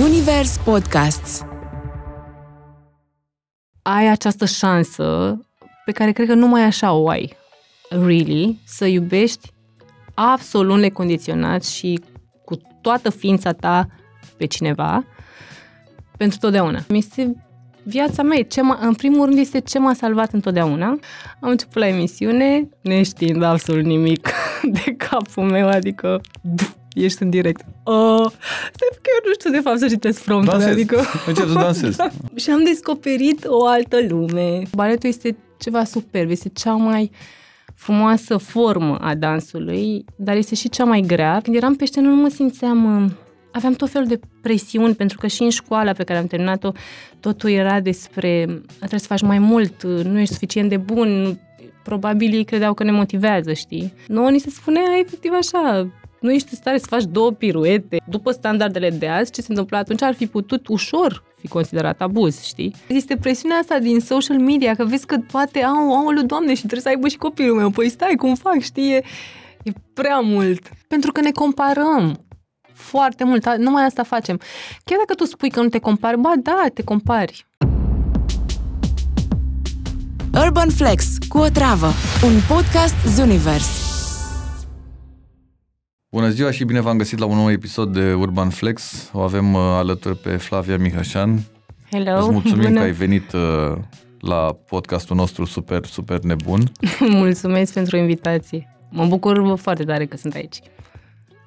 Zunivers Podcasts. ai această șansă pe care cred că numai așa o ai, really, să iubești absolut necondiționat și cu toată ființa ta pe cineva pentru totdeauna. Este viața mea, e ce m-a, în primul rând este ce m-a salvat întotdeauna. Am început la emisiune, neștiind absolut nimic de capul meu, adică pf, ești în direct. Oh, stai că eu nu știu de fapt să citesc promptul, Dansezi. adică... Încerc să dansezi. Da. Și am descoperit o altă lume. Baletul este ceva superb, este cea mai frumoasă formă a dansului, dar este și cea mai grea. Când eram pe scenă nu mă simțeam... uh, Aveam tot felul de presiuni, pentru că și în școala pe care am terminat-o, totul era despre trebuie să faci mai mult, uh, nu ești suficient de bun, probabil ei credeau că ne motivează, știi? Nouă ni se spunea efectiv așa, nu ești în stare să faci două piruete. După standardele de azi, ce se întâmplă atunci ar fi putut ușor fi considerat abuz, știi? Există presiunea asta din social media, că vezi că toate au, aoleu, doamne, și trebuie să aibă și copilul meu. Păi stai, cum fac, știi? E, e prea mult. Pentru că ne comparăm foarte mult. A- Numai asta facem. Chiar dacă tu spui că nu te compari, ba da, te compari. Urban Flex cu o travă. Un podcast Zunivers. Bună ziua și bine v-am găsit la un nou episod de Urban Flex. O avem uh, alături pe Flavia Mihașan. Hello! Îți mulțumim Bună. că ai venit uh, la podcastul nostru super, super nebun. Mulțumesc pentru invitație. Mă bucur foarte tare că sunt aici.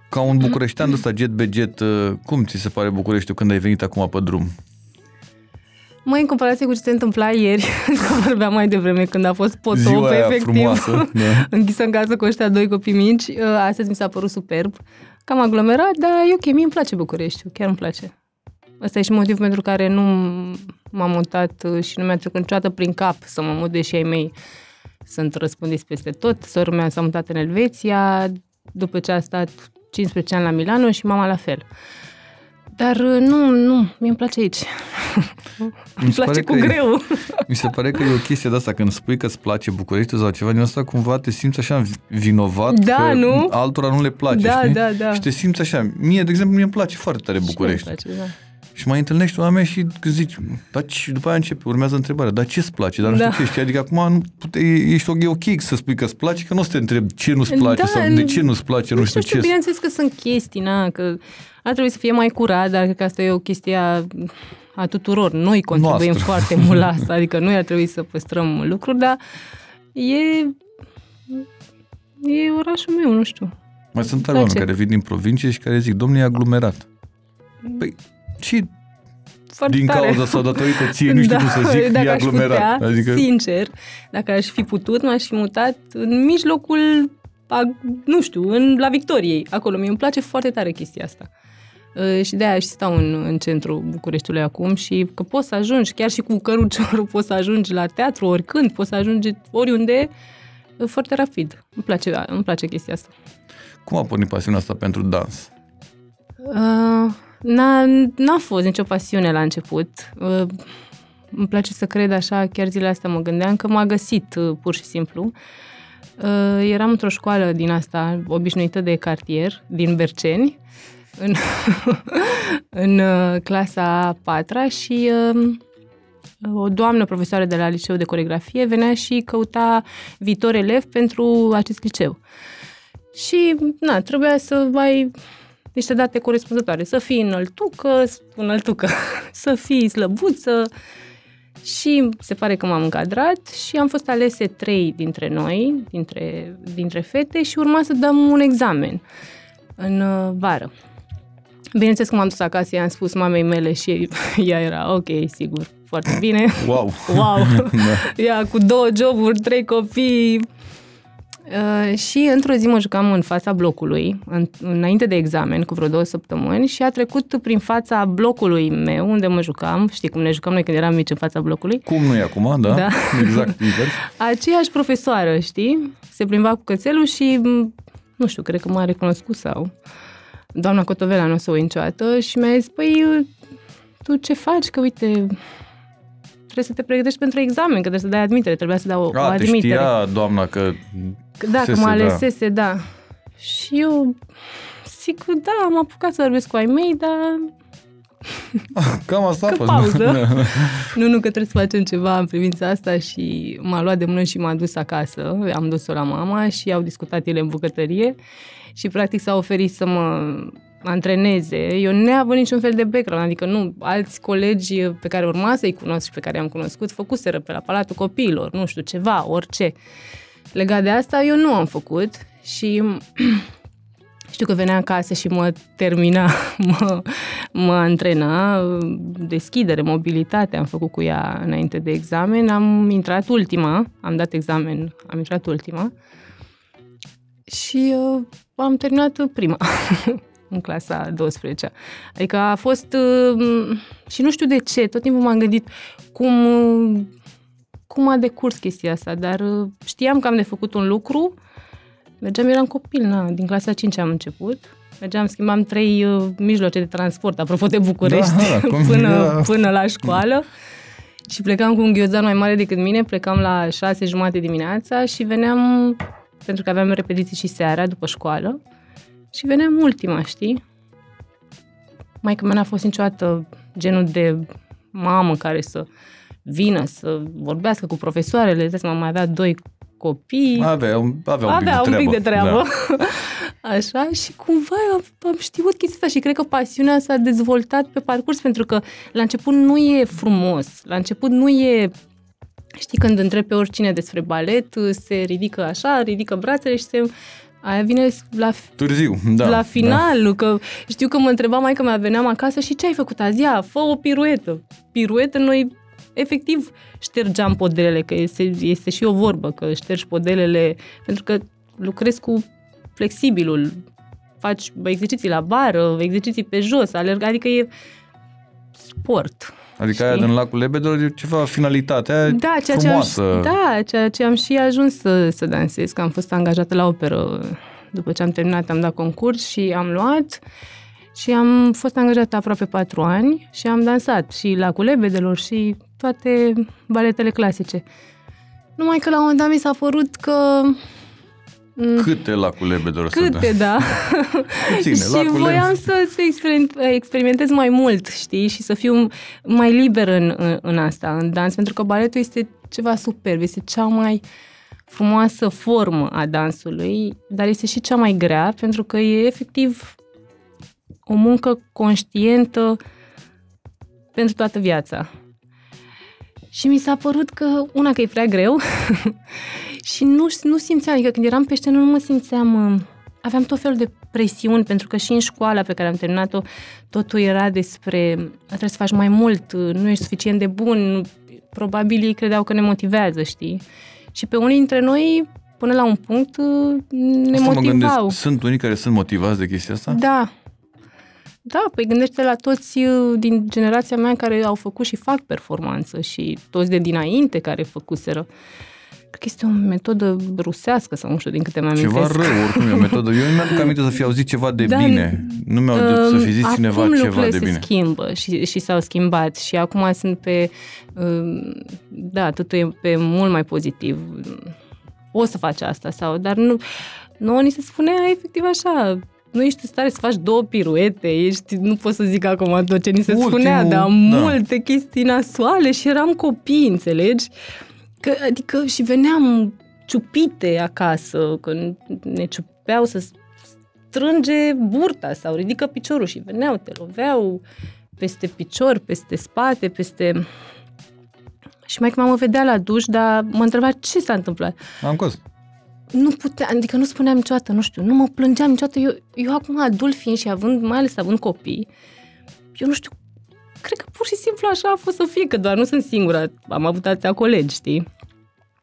Ca un bucureștean de ăsta jet be jet, uh, cum ți se pare Bucureștiul când ai venit acum pe drum? Măi, în comparație cu ce se întâmpla ieri, că vorbeam mai devreme când a fost potop, Ziua aia efectiv, frumoasă, da. închisă în casă cu ăștia doi copii mici, uh, astăzi mi s-a părut superb. Cam aglomerat, dar e ok, mie îmi place Bucureștiul, chiar îmi place. Asta e și motivul pentru care nu m-am mutat uh, și nu mi-a trecut niciodată prin cap să mă mut, deși ai mei sunt răspândiți peste tot. Sora mea s-a mutat în Elveția, după ce a stat 15 ani la Milano și mama la fel. Dar uh, nu, nu, mie îmi place aici. Îmi se place pare cu că e- greu. Mi se pare că e o chestie de asta, când spui că îți place Bucureștiul sau ceva din asta, cumva te simți așa vinovat Da, că nu? altora nu le place, Da, știi? da, da. Și te simți așa. Mie, de exemplu, mie îmi place foarte tare București. Și mie îmi place, da. Și mai întâlnești oameni și zici, dar ce, după aia începe, urmează întrebarea, dar ce îți place? Dar nu Da. știu ce, știi? Adică acum nu pute, ești e ok să spui că îți place, că nu o să te întreb ce nu-ți place Da, sau de ce nu-ți place, nu știu ce. Bineînțeles că sunt chestii, na, că ar trebui să fie mai curat, dar cred că asta e o chestie a, a tuturor. Noi contribuim Noastră. foarte mult la asta, adică noi ar trebui să păstrăm lucruri, dar e, e orașul meu, nu știu. Mai sunt place. oameni care vin din provincie și care zic, domnule, e aglomerat. Păi, și Foarte din tare. cauza sau datorită ție, nu știu cum să zic, dacă e aș aglomerat. Putea, adică, Sincer, dacă aș fi putut, m-aș fi mutat în mijlocul, a, nu știu, în, la Victoriei, acolo. Mie îmi place foarte tare chestia asta. Uh, și de-aia și stau în, în centrul Bucureștiului acum și că poți să ajungi, chiar și cu căruciorul poți să ajungi la teatru oricând, poți să ajungi oriunde uh, foarte rapid. Îmi place, îmi place chestia asta. cum a pornit pasiunea asta pentru dans? Uh, n-a, n-a fost nicio pasiune la început. Uh, îmi place să cred așa, chiar zilele astea mă gândeam că m-a găsit uh, pur și simplu. Uh, eram într-o școală din asta, obișnuită de cartier, din Berceni, în, în uh, clasa a patra și uh, o doamnă profesoară de la liceu de coregrafie venea și căuta viitor elev pentru acest liceu. Și, na, trebuia să ai niște date corespunzătoare. Să fii înăltucă, înăltucă, să fii slăbuță. Și se pare că m-am încadrat și am fost alese trei dintre noi, dintre, dintre fete și urma să dăm un examen în uh, vară. Bineînțeles că m-am dus acasă, i-am spus mamei mele și ea era ok, sigur, foarte bine. Wow! Wow! da. Ea cu două joburi, trei copii. Uh, și într-o zi mă jucam în fața blocului, în, înainte de examen, cu vreo două săptămâni, și a trecut prin fața blocului meu, unde mă jucam, știi cum ne jucam noi când eram mici în fața blocului, Cum nu e acum, da? Da. Exact, invers. aceeași profesoară, știi? Se plimba cu cățelul și, m, nu știu, cred că m-a recunoscut sau doamna Cotovela nu o să o uit niciodată și mi-a zis, păi, tu ce faci? Că uite, trebuie să te pregătești pentru examen, că trebuie să dai admitere, trebuia să dau o, o A, te admitere. știa doamna că... Că Da, că Sese, mă da. alesese, da. Și eu zic că da, am apucat să vorbesc cu ai mei, dar Cam asta a Că fost. pauză. Da. Nu, nu, că trebuie să facem ceva în privința asta și m-a luat de mână și m-a dus acasă. Am dus-o la mama și au discutat ele în bucătărie și practic s-a oferit să mă antreneze. Eu neavând niciun fel de background, adică nu, alți colegi pe care urma să-i cunosc și pe care i-am cunoscut făcuseră pe la Palatul Copiilor, nu știu, ceva, orice. Legat de asta, eu nu am făcut și știu că venea acasă și mă termina, mă, mă antrena, deschidere, mobilitate, am făcut cu ea înainte de examen, am intrat ultima, am dat examen, am intrat ultima și uh, am terminat prima în clasa 12 Adică a fost, uh, și nu știu de ce, tot timpul m-am gândit cum, uh, cum a decurs chestia asta, dar uh, știam că am de făcut un lucru, Mergeam, eram copil, na, din clasa 5 am început. Mergeam, schimbam trei uh, mijloace de transport, apropo de București, Da, cum până, era? până la școală. Și plecam cu un ghiozdan mai mare decât mine, plecam la șase jumate dimineața și veneam, pentru că aveam repetiții și seara, după școală, și veneam ultima, știi? Maica mea n-a fost niciodată genul de mamă care să vină, să vorbească cu profesoarele, îți dai seama, mai avea doi copii. Avea, un- avea un pic Avea de un pic de treabă. treabă. Da. Așa, și cumva am, am știut chestia asta și cred că pasiunea s-a dezvoltat pe parcurs, pentru că la început nu e frumos, la început nu e... Știi, când întrebi pe oricine despre balet, se ridică așa, ridică brațele și se... Aia vine la, Târziu, da. la final, da. că știu că mă întreba mai că mea, veneam acasă și ce ai făcut azi? Ia, fă o piruetă. Piruetă, noi efectiv ștergeam podelele, că este, este și o vorbă, că ștergi podelele, pentru că lucrezi cu flexibilul, faci exerciții la bară, exerciții pe jos, alerg, adică e sport. Adică aia Știi? din lacul Lebedelor e ceva finalitatea Da, ceea ce, frumoasă. am, da, ceea ce am și ajuns să, să dansez, că am fost angajată la operă. După ce am terminat, am dat concurs și am luat și am fost angajată aproape patru ani și am dansat și la Lebedelor și toate baletele clasice. Numai că la un moment dat mi s-a părut că... m, Câte lacul Lebedelor să Câte, da. Puține, și lacul voiam să, să experiment- experimentez mai mult, știi, și să fiu mai liber în, în, în asta, în dans, pentru că baletul este ceva superb, este cea mai frumoasă formă a dansului, dar este și cea mai grea, pentru că e efectiv o muncă conștientă pentru toată viața. Și mi s-a părut că, una, că e prea greu și nu, nu simțeam, adică când eram pe scenă nu mă simțeam, uh, aveam tot felul de presiuni, pentru că și în școala pe care am terminat-o, totul era despre, trebuie să faci mai mult, uh, nu ești suficient de bun, nu- probabil ei credeau că ne motivează, știi? Și pe unii dintre noi, până la un punct, uh, ne Asta mă motivau. gândesc, sunt unii care sunt motivați de chestia asta? Da. Da, păi gândește la toți uh, din generația mea care au făcut și fac performanță și toți de dinainte care făcuseră. Cred că este o metodă rusească sau nu știu din câte mi Ceva amintesc. rău, oricum e o metodă. Eu nu mi-aduc aminte să fi auzit ceva de Da, bine. Nu mi-au um, să fi zis acum cineva ceva lucrurile de se bine. schimbă și, și s-au schimbat și acum sunt pe, um, da, totul e pe mult mai pozitiv. O să faci asta sau, dar nu, nu ni se spunea efectiv așa, nu ești în stare să faci două piruete, ești, nu pot să zic acum tot ce ni se Ultimul, spunea, dar da. multe chestii nasoale și eram copii, înțelegi? Că, adică și veneam ciupite acasă, că ne ciupeau să strânge burta sau ridică piciorul și veneau, te loveau peste picior, peste spate, peste... Și mai mă vedea la duș, dar mă întreba ce s-a întâmplat. Am cos. Nu putea, adică nu spuneam niciodată, nu știu, nu mă plângeam niciodată. Eu, eu acum adult fiind și având, mai ales având copii, eu nu știu, cred că pur și simplu așa a fost să fie, că doar nu sunt singura, am avut atâția colegi, știi?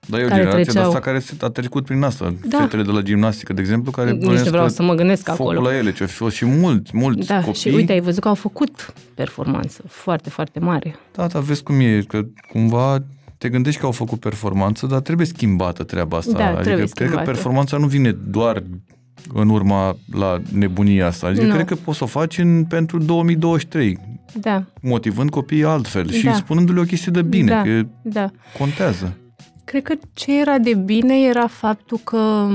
Dar e o Care generație de treceau. asta care se- a trecut prin asta. Da. Fetele de la gimnastică, de exemplu, care Nici bănuiesc nu vreau că să mă gândesc focul acolo. la ele, ce-au fost și mulți, mulți Da, copii. și uite, ai văzut că au făcut performanță foarte, foarte mare. Da, da, vezi cum e, că cumva te gândești că au făcut performanță, dar trebuie schimbată treaba asta. Da, adică trebuie cred că schimbată. performanța nu vine doar în urma la nebunia asta. Adică Nu. cred că poți să o faci în, pentru 2023, Da, motivând copiii altfel și Da. spunându-le o chestie de bine, Da. că da. contează. Cred că ce era de bine era faptul că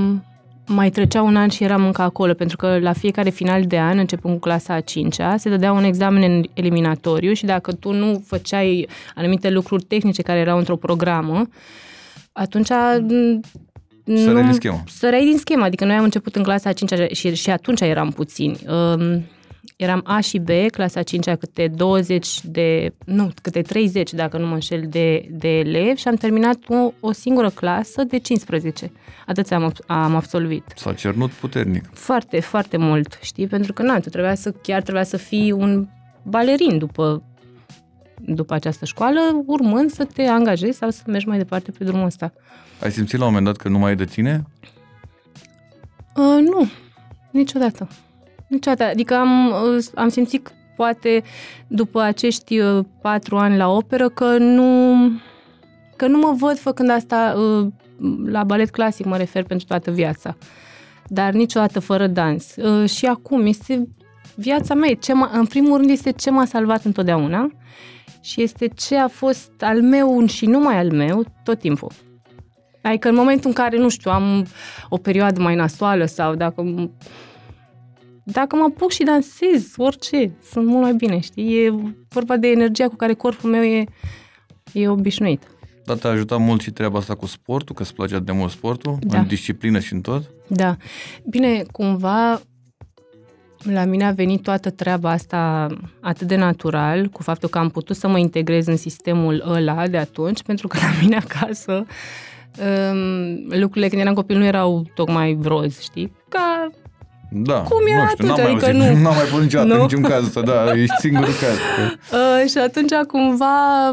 mai trecea un an și eram încă acolo, pentru că la fiecare final de an, începând cu clasa a 5-a, se dădea un examen eliminatoriu și dacă tu nu făceai anumite lucruri tehnice care erau într-o programă, atunci Săreai din schemă. Săreai din schemă, adică noi am început în clasa a 5 și, și atunci eram puțini. Um, eram A și B, clasa 5 câte 20 de, nu, câte 30, dacă nu mă înșel, de, de elevi și am terminat o, o singură clasă de 15. Atât am, am absolvit. S-a cernut puternic. Foarte, foarte mult, știi? Pentru că, na, tu trebuia să, chiar trebuia să fii un balerin după, după această școală, urmând să te angajezi sau să mergi mai departe pe drumul ăsta. Ai simțit la un moment dat că nu mai e de tine? Uh, nu, niciodată. Niciodată. Adică am, uh, am simțit poate după acești uh, patru ani la operă că nu, că nu mă văd făcând asta uh, la balet clasic, mă refer pentru toată viața. Dar niciodată fără dans. Și acum este viața mea. Ce m-a, în primul rând este ce m-a salvat întotdeauna și este ce a fost al meu și numai al meu tot timpul. Adică în momentul în care, nu știu, am o perioadă mai nasoală sau dacă dacă mă apuc și dansez, orice, sunt mult mai bine, știi? E vorba de energia cu care corpul meu e, e obișnuit. Dar te-a ajutat mult și treaba asta cu sportul, că îți plăcea de mult sportul, da. în disciplină și în tot? Da. Bine, cumva la mine a venit toată treaba asta atât de natural, cu faptul că am putut să mă integrez în sistemul ăla de atunci, pentru că la mine acasă um, lucrurile când eram copil nu erau tocmai roz, știi? Ca da, cum era nu știu, atunci, n-am adică mai nu. N-am mai fost niciodată nu? niciun caz ăsta, da, ești singurul caz. Uh, și atunci cumva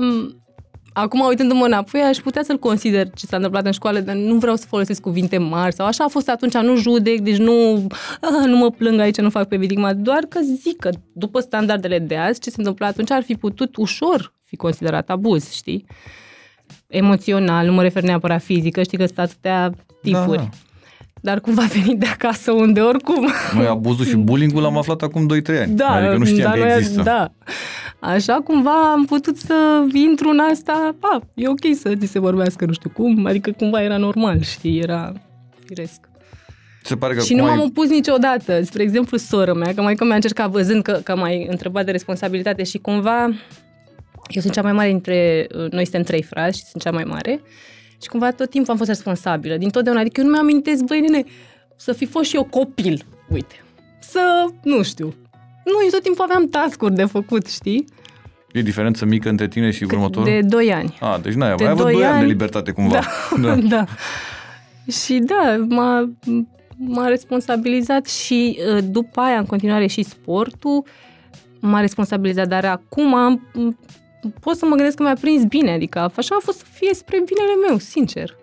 Acum, uitându-mă înapoi, aș putea să-l consider ce s-a întâmplat în școală, dar nu vreau să folosesc cuvinte mari sau așa a fost atunci, nu judec, deci nu, ah, nu mă plâng aici, nu fac pe victima, doar că zic că după standardele de azi, ce se întâmplă atunci ar fi putut ușor fi considerat abuz, știi? Emoțional, nu mă refer neapărat fizică, știi că sunt atâtea tipuri. Da, da dar cumva venit de acasă unde oricum. Noi abuzul și bullying-ul l-am aflat acum 2-3 ani. Da, adică nu știam da, că există. Da. Așa cumva am putut să intru în asta, pa, e ok să ți se vorbească, nu știu cum, adică cumva era normal, știi, era firesc. Se pare că și nu m-am ai... opus niciodată. Spre exemplu, sora mea, că mai că mi-a încercat văzând că, că mai întrebat de responsabilitate și cumva eu sunt cea mai mare dintre, noi suntem trei frați și sunt cea mai mare și cumva tot timpul am fost responsabilă, din totdeauna. Adică eu nu mi-amintesc, băi, nene, să fi fost și eu copil, uite. Să, nu știu. Nu, eu tot timpul aveam task de făcut, știi? E diferență mică între tine și Cât următorul? De 2 ani. A, deci n-ai, de ai avut 2 ani de libertate cumva. Da, da. da. Și da, m-a, m-a responsabilizat și ă, după aia, în continuare, și sportul m-a responsabilizat, dar acum am pot să mă gândesc că mi-a prins bine, adică așa a fost să fie spre binele meu, sincer.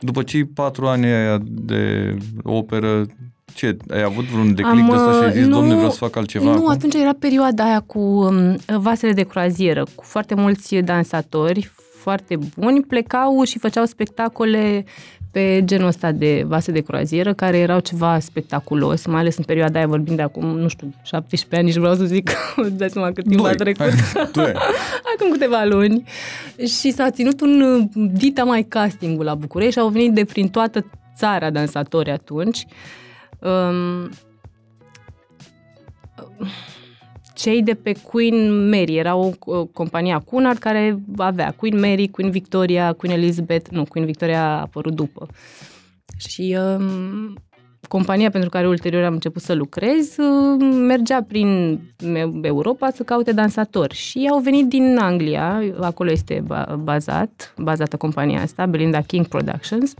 După cei patru ani de operă, ce, ai avut vreun declic Am, de asta și ai zis, nu, domne, vreau să fac altceva? Nu, acum? atunci era perioada aia cu um, vasele de croazieră, cu foarte mulți dansatori foarte buni, plecau și făceau spectacole pe genul ăsta de vase de croazieră, care erau ceva spectaculos, mai ales în perioada aia, vorbind de acum, nu știu, 17 ani, nici vreau să zic, dați seama cât timp a trecut. acum câteva luni. Și s-a ținut un uh, dita mai castingul la București și au venit de prin toată țara dansatori atunci. Um, cei de pe Queen Mary, era o, o compania Cunard care avea Queen Mary, Queen Victoria, Queen Elizabeth, nu, Queen Victoria a apărut după. Și um, compania pentru care ulterior am început să lucrez uh, mergea prin Europa să caute dansatori. Și au venit din Anglia, acolo este bazat, bazată compania asta, Belinda King Productions,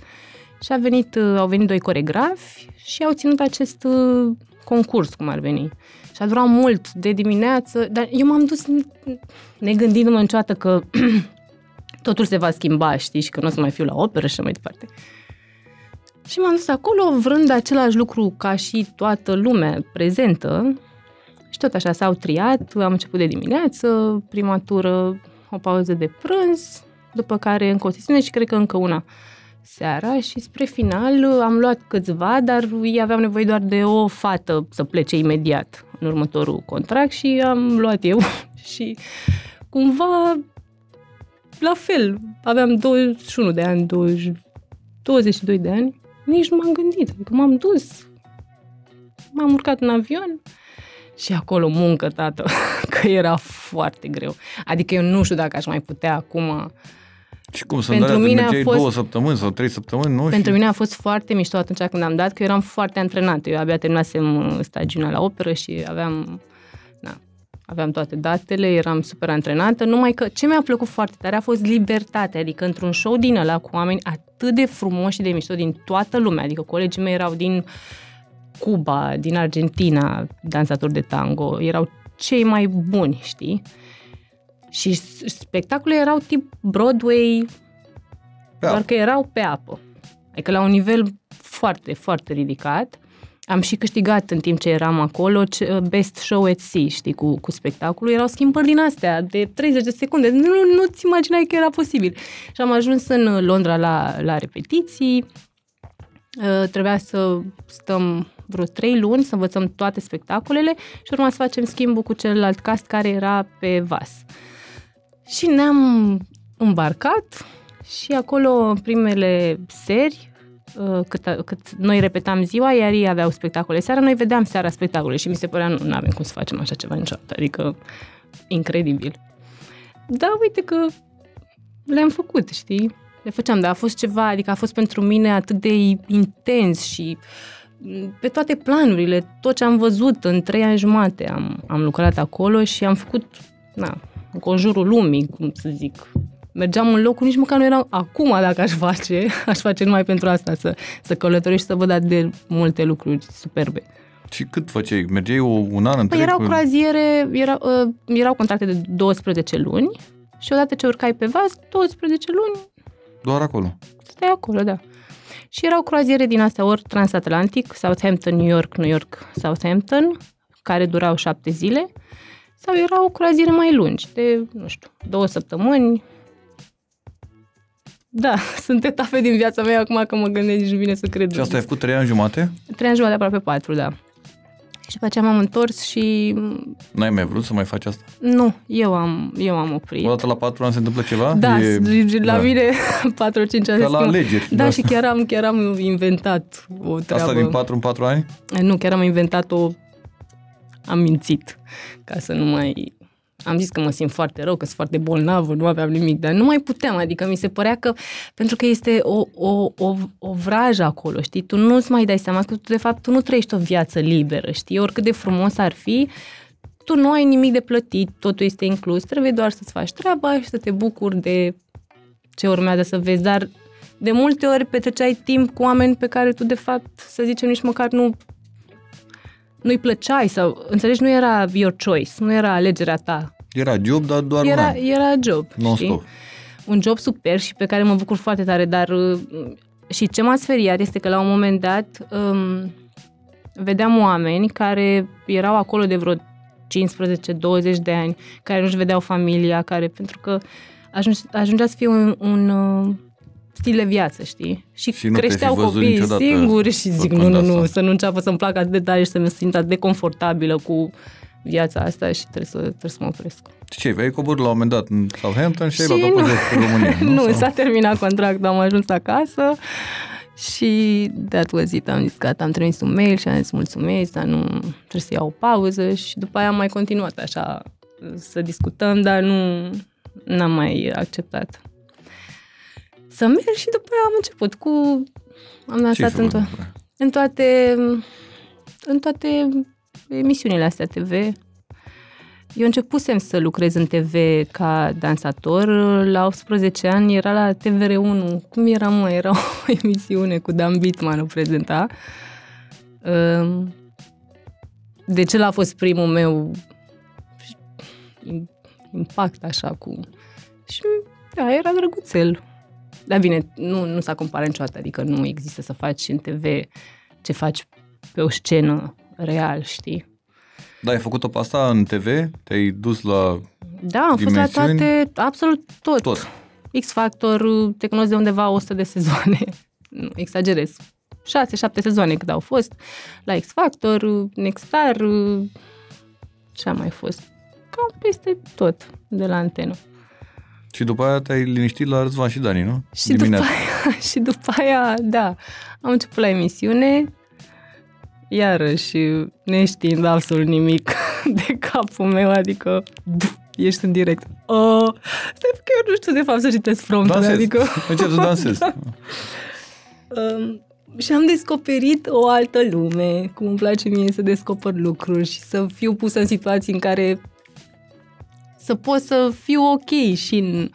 și a venit, uh, au venit doi coregrafi și au ținut acest uh, concurs, cum ar veni. Și a durat mult, de dimineață, dar eu m-am dus negândindu-mă niciodată că totul se va schimba, știi, și că nu o să mai fiu la operă și mai departe. Și m-am dus acolo vrând același lucru ca și toată lumea prezentă și tot așa s-au triat, am început de dimineață, prima tură, o pauză de prânz, după care încă o sesiune și cred că încă una seara și spre final am luat câțiva, dar ei aveau nevoie doar de o fată să plece imediat în următorul contract și am luat eu și cumva la fel, aveam 21 de ani, 20, 22 de ani, nici nu m-am gândit. Adică m-am dus, m-am urcat în avion și acolo muncă, tată, că era foarte greu. Adică eu nu știu dacă aș mai putea acum și cum să pentru mine a fost, două săptămâni sau trei săptămâni, nu? Pentru și... mine a fost foarte mișto atunci când am dat, că eu eram foarte antrenată. Eu abia terminasem uh, stagiunea la operă și aveam, na, aveam toate datele, eram super antrenată, numai că ce mi-a plăcut foarte tare a fost libertatea, adică într-un show din ăla cu oameni atât de frumoși și de mișto din toată lumea, adică colegii mei erau din Cuba, din Argentina, dansatori de tango, erau cei mai buni, știi? Și spectacolele erau tip Broadway, pe doar că erau pe apă. Adică la un nivel foarte, foarte ridicat. Am și câștigat în timp ce eram acolo Best Show at Sea, știi, cu, cu spectacolul. Erau schimbări din astea de 30 de secunde. Nu, nu-ți imaginai că era posibil. Și am ajuns în Londra la, la repetiții. Uh, trebuia să stăm vreo trei luni să învățăm toate spectacolele și urma să facem schimbul cu celălalt cast care era pe vas. Și ne-am îmbarcat și acolo, în primele seri, uh, cât, cât noi repetam ziua, iar ei aveau spectacole seara, noi vedeam seara spectacole și mi se părea, nu avem cum să facem așa ceva niciodată, adică incredibil. Da, uite că le-am făcut, știi? Le făceam, dar a fost ceva, adică a fost pentru mine atât de intens și mm, pe toate planurile, tot ce am văzut în trei ani jumate am, am lucrat acolo și am făcut, na, în conjurul lumii, cum să zic. Mergeam în locul, nici măcar nu eram acum dacă aș face, aș face numai pentru asta, să, să călătorești, să văd atât de multe lucruri superbe. Și cât făceai? Mergeai un an întreg? Păi erau croaziere, erau, uh, erau contracte de 12 luni și odată ce urcai pe vas, 12 luni... Doar acolo? Stai acolo, da. Și erau croaziere din astea, ori transatlantic, Southampton, New York, New York, Southampton, care durau șapte zile sau erau croaziere mai lungi, de, nu știu, două săptămâni. Da, sunt etape din viața mea acum că mă gândesc nici nu vine să cred. Și asta ai făcut trei ani jumate? Trei ani jumate, aproape patru, da. Și după aceea m-am întors și... N-ai mai vrut să mai faci asta? Nu, eu am, eu am oprit. O dată la patru ani se întâmplă ceva? Da, e, la da. mine 4-5 ani. Ca la alegeri. Da, da, și chiar am, chiar am inventat o treabă. Asta din 4 în 4 ani? Nu, chiar am inventat o am mințit ca să nu mai... Am zis că mă simt foarte rău, că sunt foarte bolnavă, nu aveam nimic, dar nu mai puteam, adică mi se părea că, pentru că este o, o, o, o vrajă acolo, știi, tu nu-ți mai dai seama că tu, de fapt, tu nu trăiești o viață liberă, știi, oricât de frumos ar fi, tu nu ai nimic de plătit, totul este inclus, trebuie doar să-ți faci treaba și să te bucuri de ce urmează să vezi, dar de multe ori petreceai timp cu oameni pe care tu, de fapt, să zicem, nici măcar nu nu-i plăceai sau, înțelegi, nu era your choice, nu era alegerea ta. Era job, dar doar era, un an. Era job, Non-stop. Știi? Un job super și pe care mă bucur foarte tare, dar uh, și ce m-a speriat este că la un moment dat um, vedeam oameni care erau acolo de vreo 15-20 de ani, care nu-și vedeau familia, care pentru că ajunge, ajungea să fie un, un uh, stil de viață, știi? Și, și creșteau copiii singuri și zic, nu, nu, nu, să nu înceapă să-mi placă atât de tare și să mă simt atât de confortabilă cu viața asta și trebuie să, trebuie să mă opresc. Ce, vei coborât la un moment dat în Southampton și, și ai luat o în România, nu? nu, s-a terminat contractul, am ajuns acasă și that was it. Am zis, gata, am trimis un mail și am zis mulțumesc, dar nu trebuie să iau o pauză și după aia am mai continuat așa să discutăm, dar nu n-am mai acceptat să merg și după aia am început cu... Am dansat în, to- în toate în toate emisiunile astea TV. Eu începusem să lucrez în TV ca dansator. La 18 ani era la TVR1. Cum era, mă? Era o emisiune cu Dan Bitman, o prezenta. Ehm, de ce a fost primul meu impact așa cu... Și da, era drăguțel. Dar bine, nu, nu s-a comparat niciodată, adică nu există să faci în TV ce faci pe o scenă real, știi? Da, ai făcut-o pe asta în TV? Te-ai dus la Da, am fost la toate, absolut tot. Tot. X-Factor, te cunosc de undeva 100 de sezoane. Nu, exagerez. 6-7 sezoane cât au fost. La X-Factor, Nexstar, ce a mai fost? Cam peste tot de la antenă. Și după aia te-ai liniștit la Răzvan și Dani, nu? Și Dimineața. după aia și după aia, da, am început la emisiune, iarăși neștiind absolut nimic de capul meu, adică ești în direct. Oh, stai că eu nu știu de fapt să citesc promptul, adică... Încep să dansez. um, și am descoperit o altă lume, cum îmi place mie să descoper lucruri și să fiu pusă în situații în care să pot să fiu ok și în,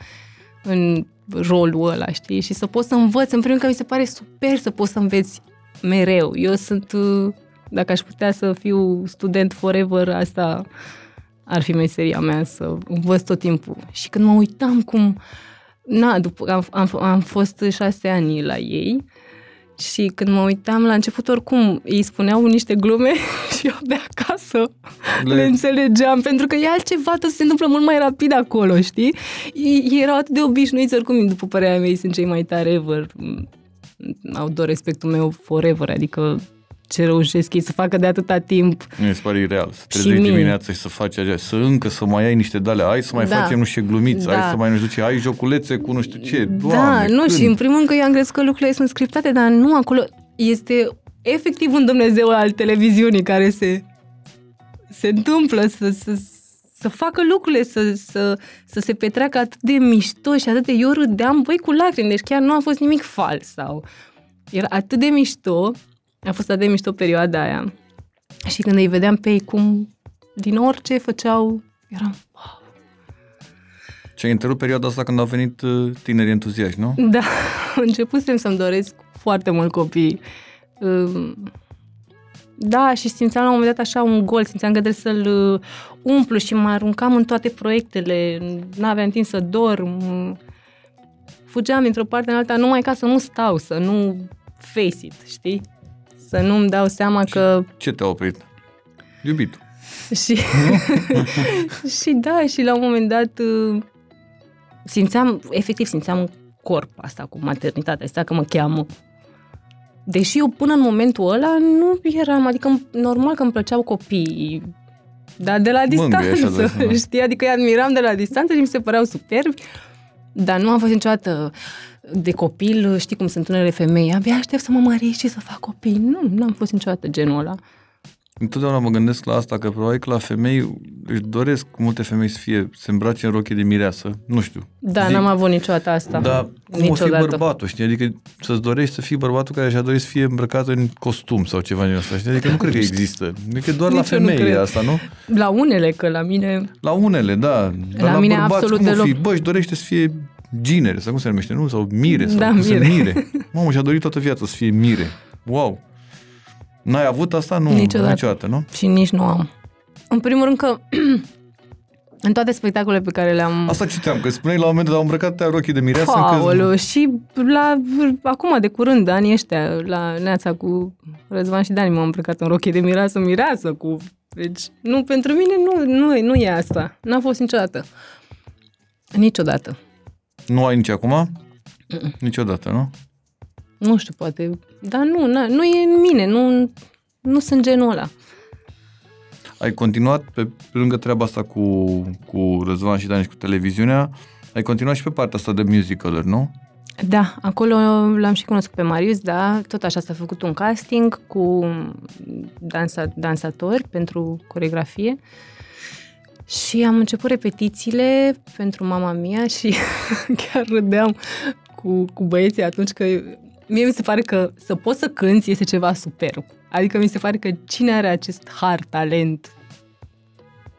în rolul ăla, știi? Și să pot să învăț. În primul rând că mi se pare super să poți să înveți mereu. Eu sunt, uh, dacă aș putea să fiu student forever, asta ar fi meseria mea, să învăț tot timpul. Și când mă uitam cum, na, după, am, am, am fost șase ani la ei și când mă uitam la început, oricum, îi spuneau niște glume și eu de acasă le, le înțelegeam, pentru că e altceva, tot se întâmplă mult mai rapid acolo, știi? Ei erau atât de obișnuiți, oricum, după părerea mea, ei sunt cei mai tare ever. Au doar respectul meu forever, adică ce reușesc ei să facă de atâta timp. Mi se pare ireal. Să treci dimineața și să faci așa, să încă să mai ai niște dale, hai să mai da. facem nu știu glumiți, da. hai să mai nu știu ce, ai joculețe cu nu știu ce. Da, Doamne, da, nu, când? și în primul rând că eu am crezut că lucrurile sunt scriptate, dar nu, acolo este efectiv un Dumnezeu al televiziunii care se, se întâmplă să, să, să facă lucrurile, să, să, să se petreacă atât de mișto și atât de... Eu râdeam, băi, cu lacrimi, deci chiar nu a fost nimic fals sau... Era atât de mișto a fost atât de mișto perioada aia. Și când îi vedeam pe ei cum din orice făceau, eram wow. Și ai întrerupt perioada asta când au venit uh, tineri entuziaști, nu? Da, începusem să-mi doresc foarte mult copii. Um, da, și simțeam la un moment dat așa un gol, simțeam că trebuie să-l uh, umplu și mă aruncam în toate proiectele, n-aveam timp să dorm, fugeam dintr-o parte în alta numai ca să nu stau, să nu face it, știi? Să nu-mi dau seama și că... Ce te-a oprit? Iubitul. Și, și da, și la un moment dat uh, simțeam, efectiv simțeam corp asta cu maternitatea, asta că mă cheamă. Deși eu până în momentul ăla nu eram, adică normal că îmi plăceau copiii, dar de la distanță, Mângâie, știi? Adică îi admiram de la distanță și mi se păreau superbi, dar nu am fost niciodată de copil, știi cum sunt unele femei, abia aștept să mă mări și să fac copii. Nu, nu am fost niciodată genul ăla. Întotdeauna mă gândesc la asta, că probabil că la femei își doresc multe femei să fie, se îmbrace în rochie de mireasă, nu știu. Da, Zic, n-am avut niciodată asta. Dar cum niciodată. o fi bărbatul, știi? Adică să-ți dorești să fii bărbatul care și-a dorit să fie îmbrăcat în costum sau ceva din asta, știi? Adică nu cred că există. Adică doar Nici la femei asta, nu? La unele, că la mine... La unele, da. Dar la, la mine bărbați, absolut cum deloc. Fi? Bă, își dorește să fie ginere, sau cum se numește, nu? Sau mire, sau da, cum mire. se mire. Mamă, și-a dorit toată viața să fie mire. Wow! N-ai avut asta? Nu, niciodată. niciodată, nu? Și nici nu am. În primul rând că în toate spectacolele pe care le-am... Asta citeam, că spuneai la un moment dat, au îmbrăcat te rochii de mireasă. Paolo, că... și la, acum de curând, anii ăștia, la Neața cu Răzvan și Dani m-am îmbrăcat în rochie de mireasă, mireasă cu... Deci, nu, pentru mine nu, nu, nu e asta. N-a fost niciodată. Niciodată. Nu ai nici acum? Niciodată, nu? Nu știu, poate. Dar nu, na, nu e în mine, nu, nu sunt genul ăla. Ai continuat pe, pe lângă treaba asta cu, cu Răzvan și Dani și cu televiziunea, ai continuat și pe partea asta de musical nu? Da, acolo l-am și cunoscut pe Marius, da, tot așa s-a făcut un casting cu dansa, dansatori pentru coregrafie și am început repetițiile pentru mama mea și chiar râdeam cu, cu băieții atunci că mie mi se pare că să poți să cânti este ceva superb. Adică mi se pare că cine are acest har, talent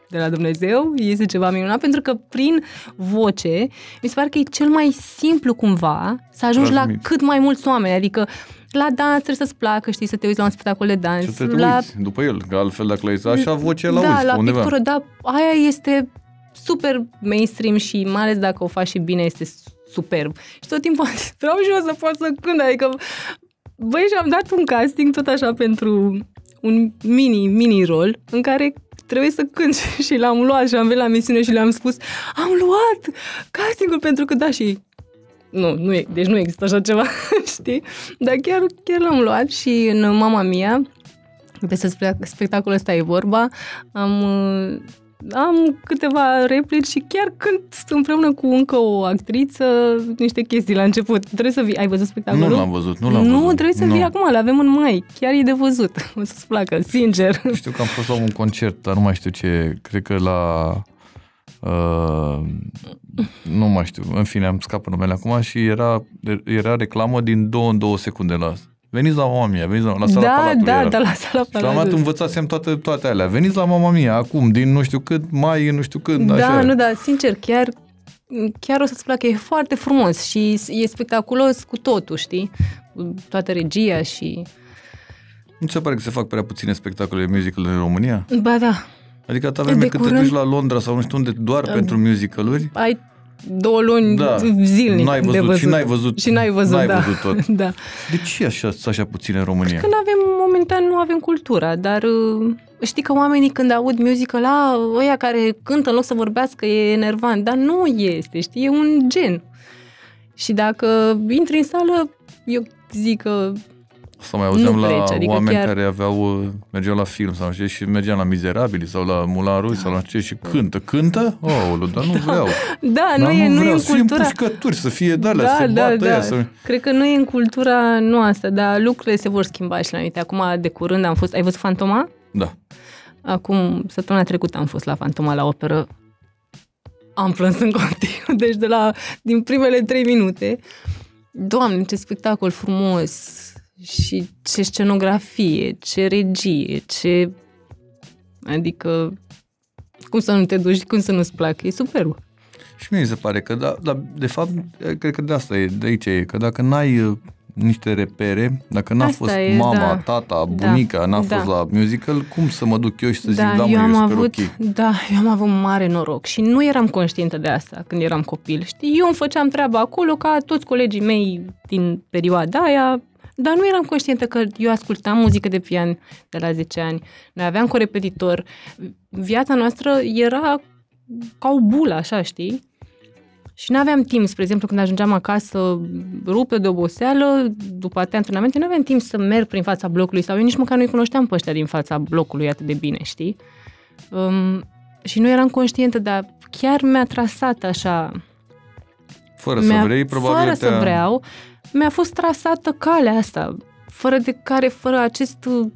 de la Dumnezeu este ceva minunat pentru că prin voce mi se pare că e cel mai simplu cumva să ajungi Transmit. la cât mai mulți oameni. Adică la dans trebuie să-ți placă, știi, să te uiți la un spectacol de dans. Și să te la... uiți după el, că altfel dacă l-ai așa voce la da, uiți la undeva. pictură, da, aia este super mainstream și mai ales dacă o faci și bine este superb. Și tot timpul vreau și eu să pot să cânt, adică băi, și-am dat un casting tot așa pentru un mini, mini rol în care trebuie să cânt și l-am luat și am venit la misiune și le-am spus am luat castingul pentru că da și nu, nu e, deci nu există așa ceva, știi? Dar chiar, chiar l-am luat și în Mama Mia, despre spectacolul ăsta e vorba, am am câteva replici și chiar când împreună cu încă o actriță niște chestii la început. Trebuie să vii. Ai văzut spectacolul? Nu l-am văzut, nu l-am nu, văzut. trebuie să Nu. vii acum, îl avem în mai. Chiar e de văzut. O să-ți placă, sincer. Știu că am fost la un concert, dar nu mai știu ce, cred că la... Uh, nu mai știu, în fine, am scapă numele acum și era, era reclamă din două în două secunde la asta. Veniți la mama mia, veniți la, la sala da, Palatului da, era. da, la sala Și la un moment dat Palatului. învățasem toate, toate alea. Veniți la mama mia acum, din nu știu cât, mai nu știu când, Da, așa. nu, da, sincer, chiar, chiar o să-ți placă, e foarte frumos și e spectaculos cu totul, știi? Cu Toată regia și... Nu ți se pare că se fac prea puține spectacole musical în România? Ba da, Adică ta vreme De când te curând- duci la Londra sau nu știu unde, doar pentru musicaluri, ai două luni Da. zilnic N-ai de văzut văzut. și n-ai văzut- Și n-ai văzut, n-ai da. văzut tot. da. de ce e așa, așa puțin în România? Că nu avem, momentan nu avem cultura, dar uh, știi că oamenii când aud musical, la ăia care cântă în loc să vorbească e enervant, dar nu este, știi, e un gen. Și dacă intri în sală, eu zic că Sau mai auzeam Nu la pleci, adică oameni chiar- care aveau, uh, mergeau la film sau nu știu ce, și mergeam la Mizerabili sau la Mulan Rouge sau la ce și cântă, cântă? Oh, dar nu vreau. Da, nu Dar e, nu e vreau, în să fie cultura... împușcături, să fie de alea, Da, să da, bată da. aia, să... Cred că nu e în cultura noastră, dar lucrurile se vor schimba și la mine. Acum, de curând, am fost... Ai văzut Fantoma? Da. Acum, săptămâna trecută am fost la Fantoma la operă. Am plâns în continuu, deci de la, din primele trei minute. Doamne, ce spectacol frumos! Și ce scenografie, ce regie, ce... Adică, cum să nu te duci, cum să nu-ți placă, e superb. Și mie mi se pare că, da, da, de fapt, cred că de asta e, de aici e, că dacă n-ai uh, niște repere, dacă n-a Asta fost e, mama, da. tata, Da, bunica, n-a da. fost la musical, cum să mă duc eu și să zic, da, mă, eu eu am sunt avut, ok. da, eu am avut mare noroc și nu eram conștientă de asta când eram copil. Știi, eu îmi făceam treaba acolo ca toți colegii mei din perioada aia, dar nu eram conștientă că eu ascultam muzică de pian de la 10 ani. Noi aveam corepetitor. Viața noastră era ca o bulă, așa, știi? Și nu aveam timp, spre exemplu, când ajungeam acasă rupă de oboseală, după atâtea antrenamente, nu aveam timp să merg prin fața blocului sau eu nici măcar nu-i cunoșteam pe ăștia din fața blocului atât de bine, știi? Um, și nu eram conștientă, dar chiar mi-a trasat așa... Fără să mi-a, vrei, probabil Fără te-a... să vreau, mi-a fost trasată calea asta, fără de care, fără acest uh,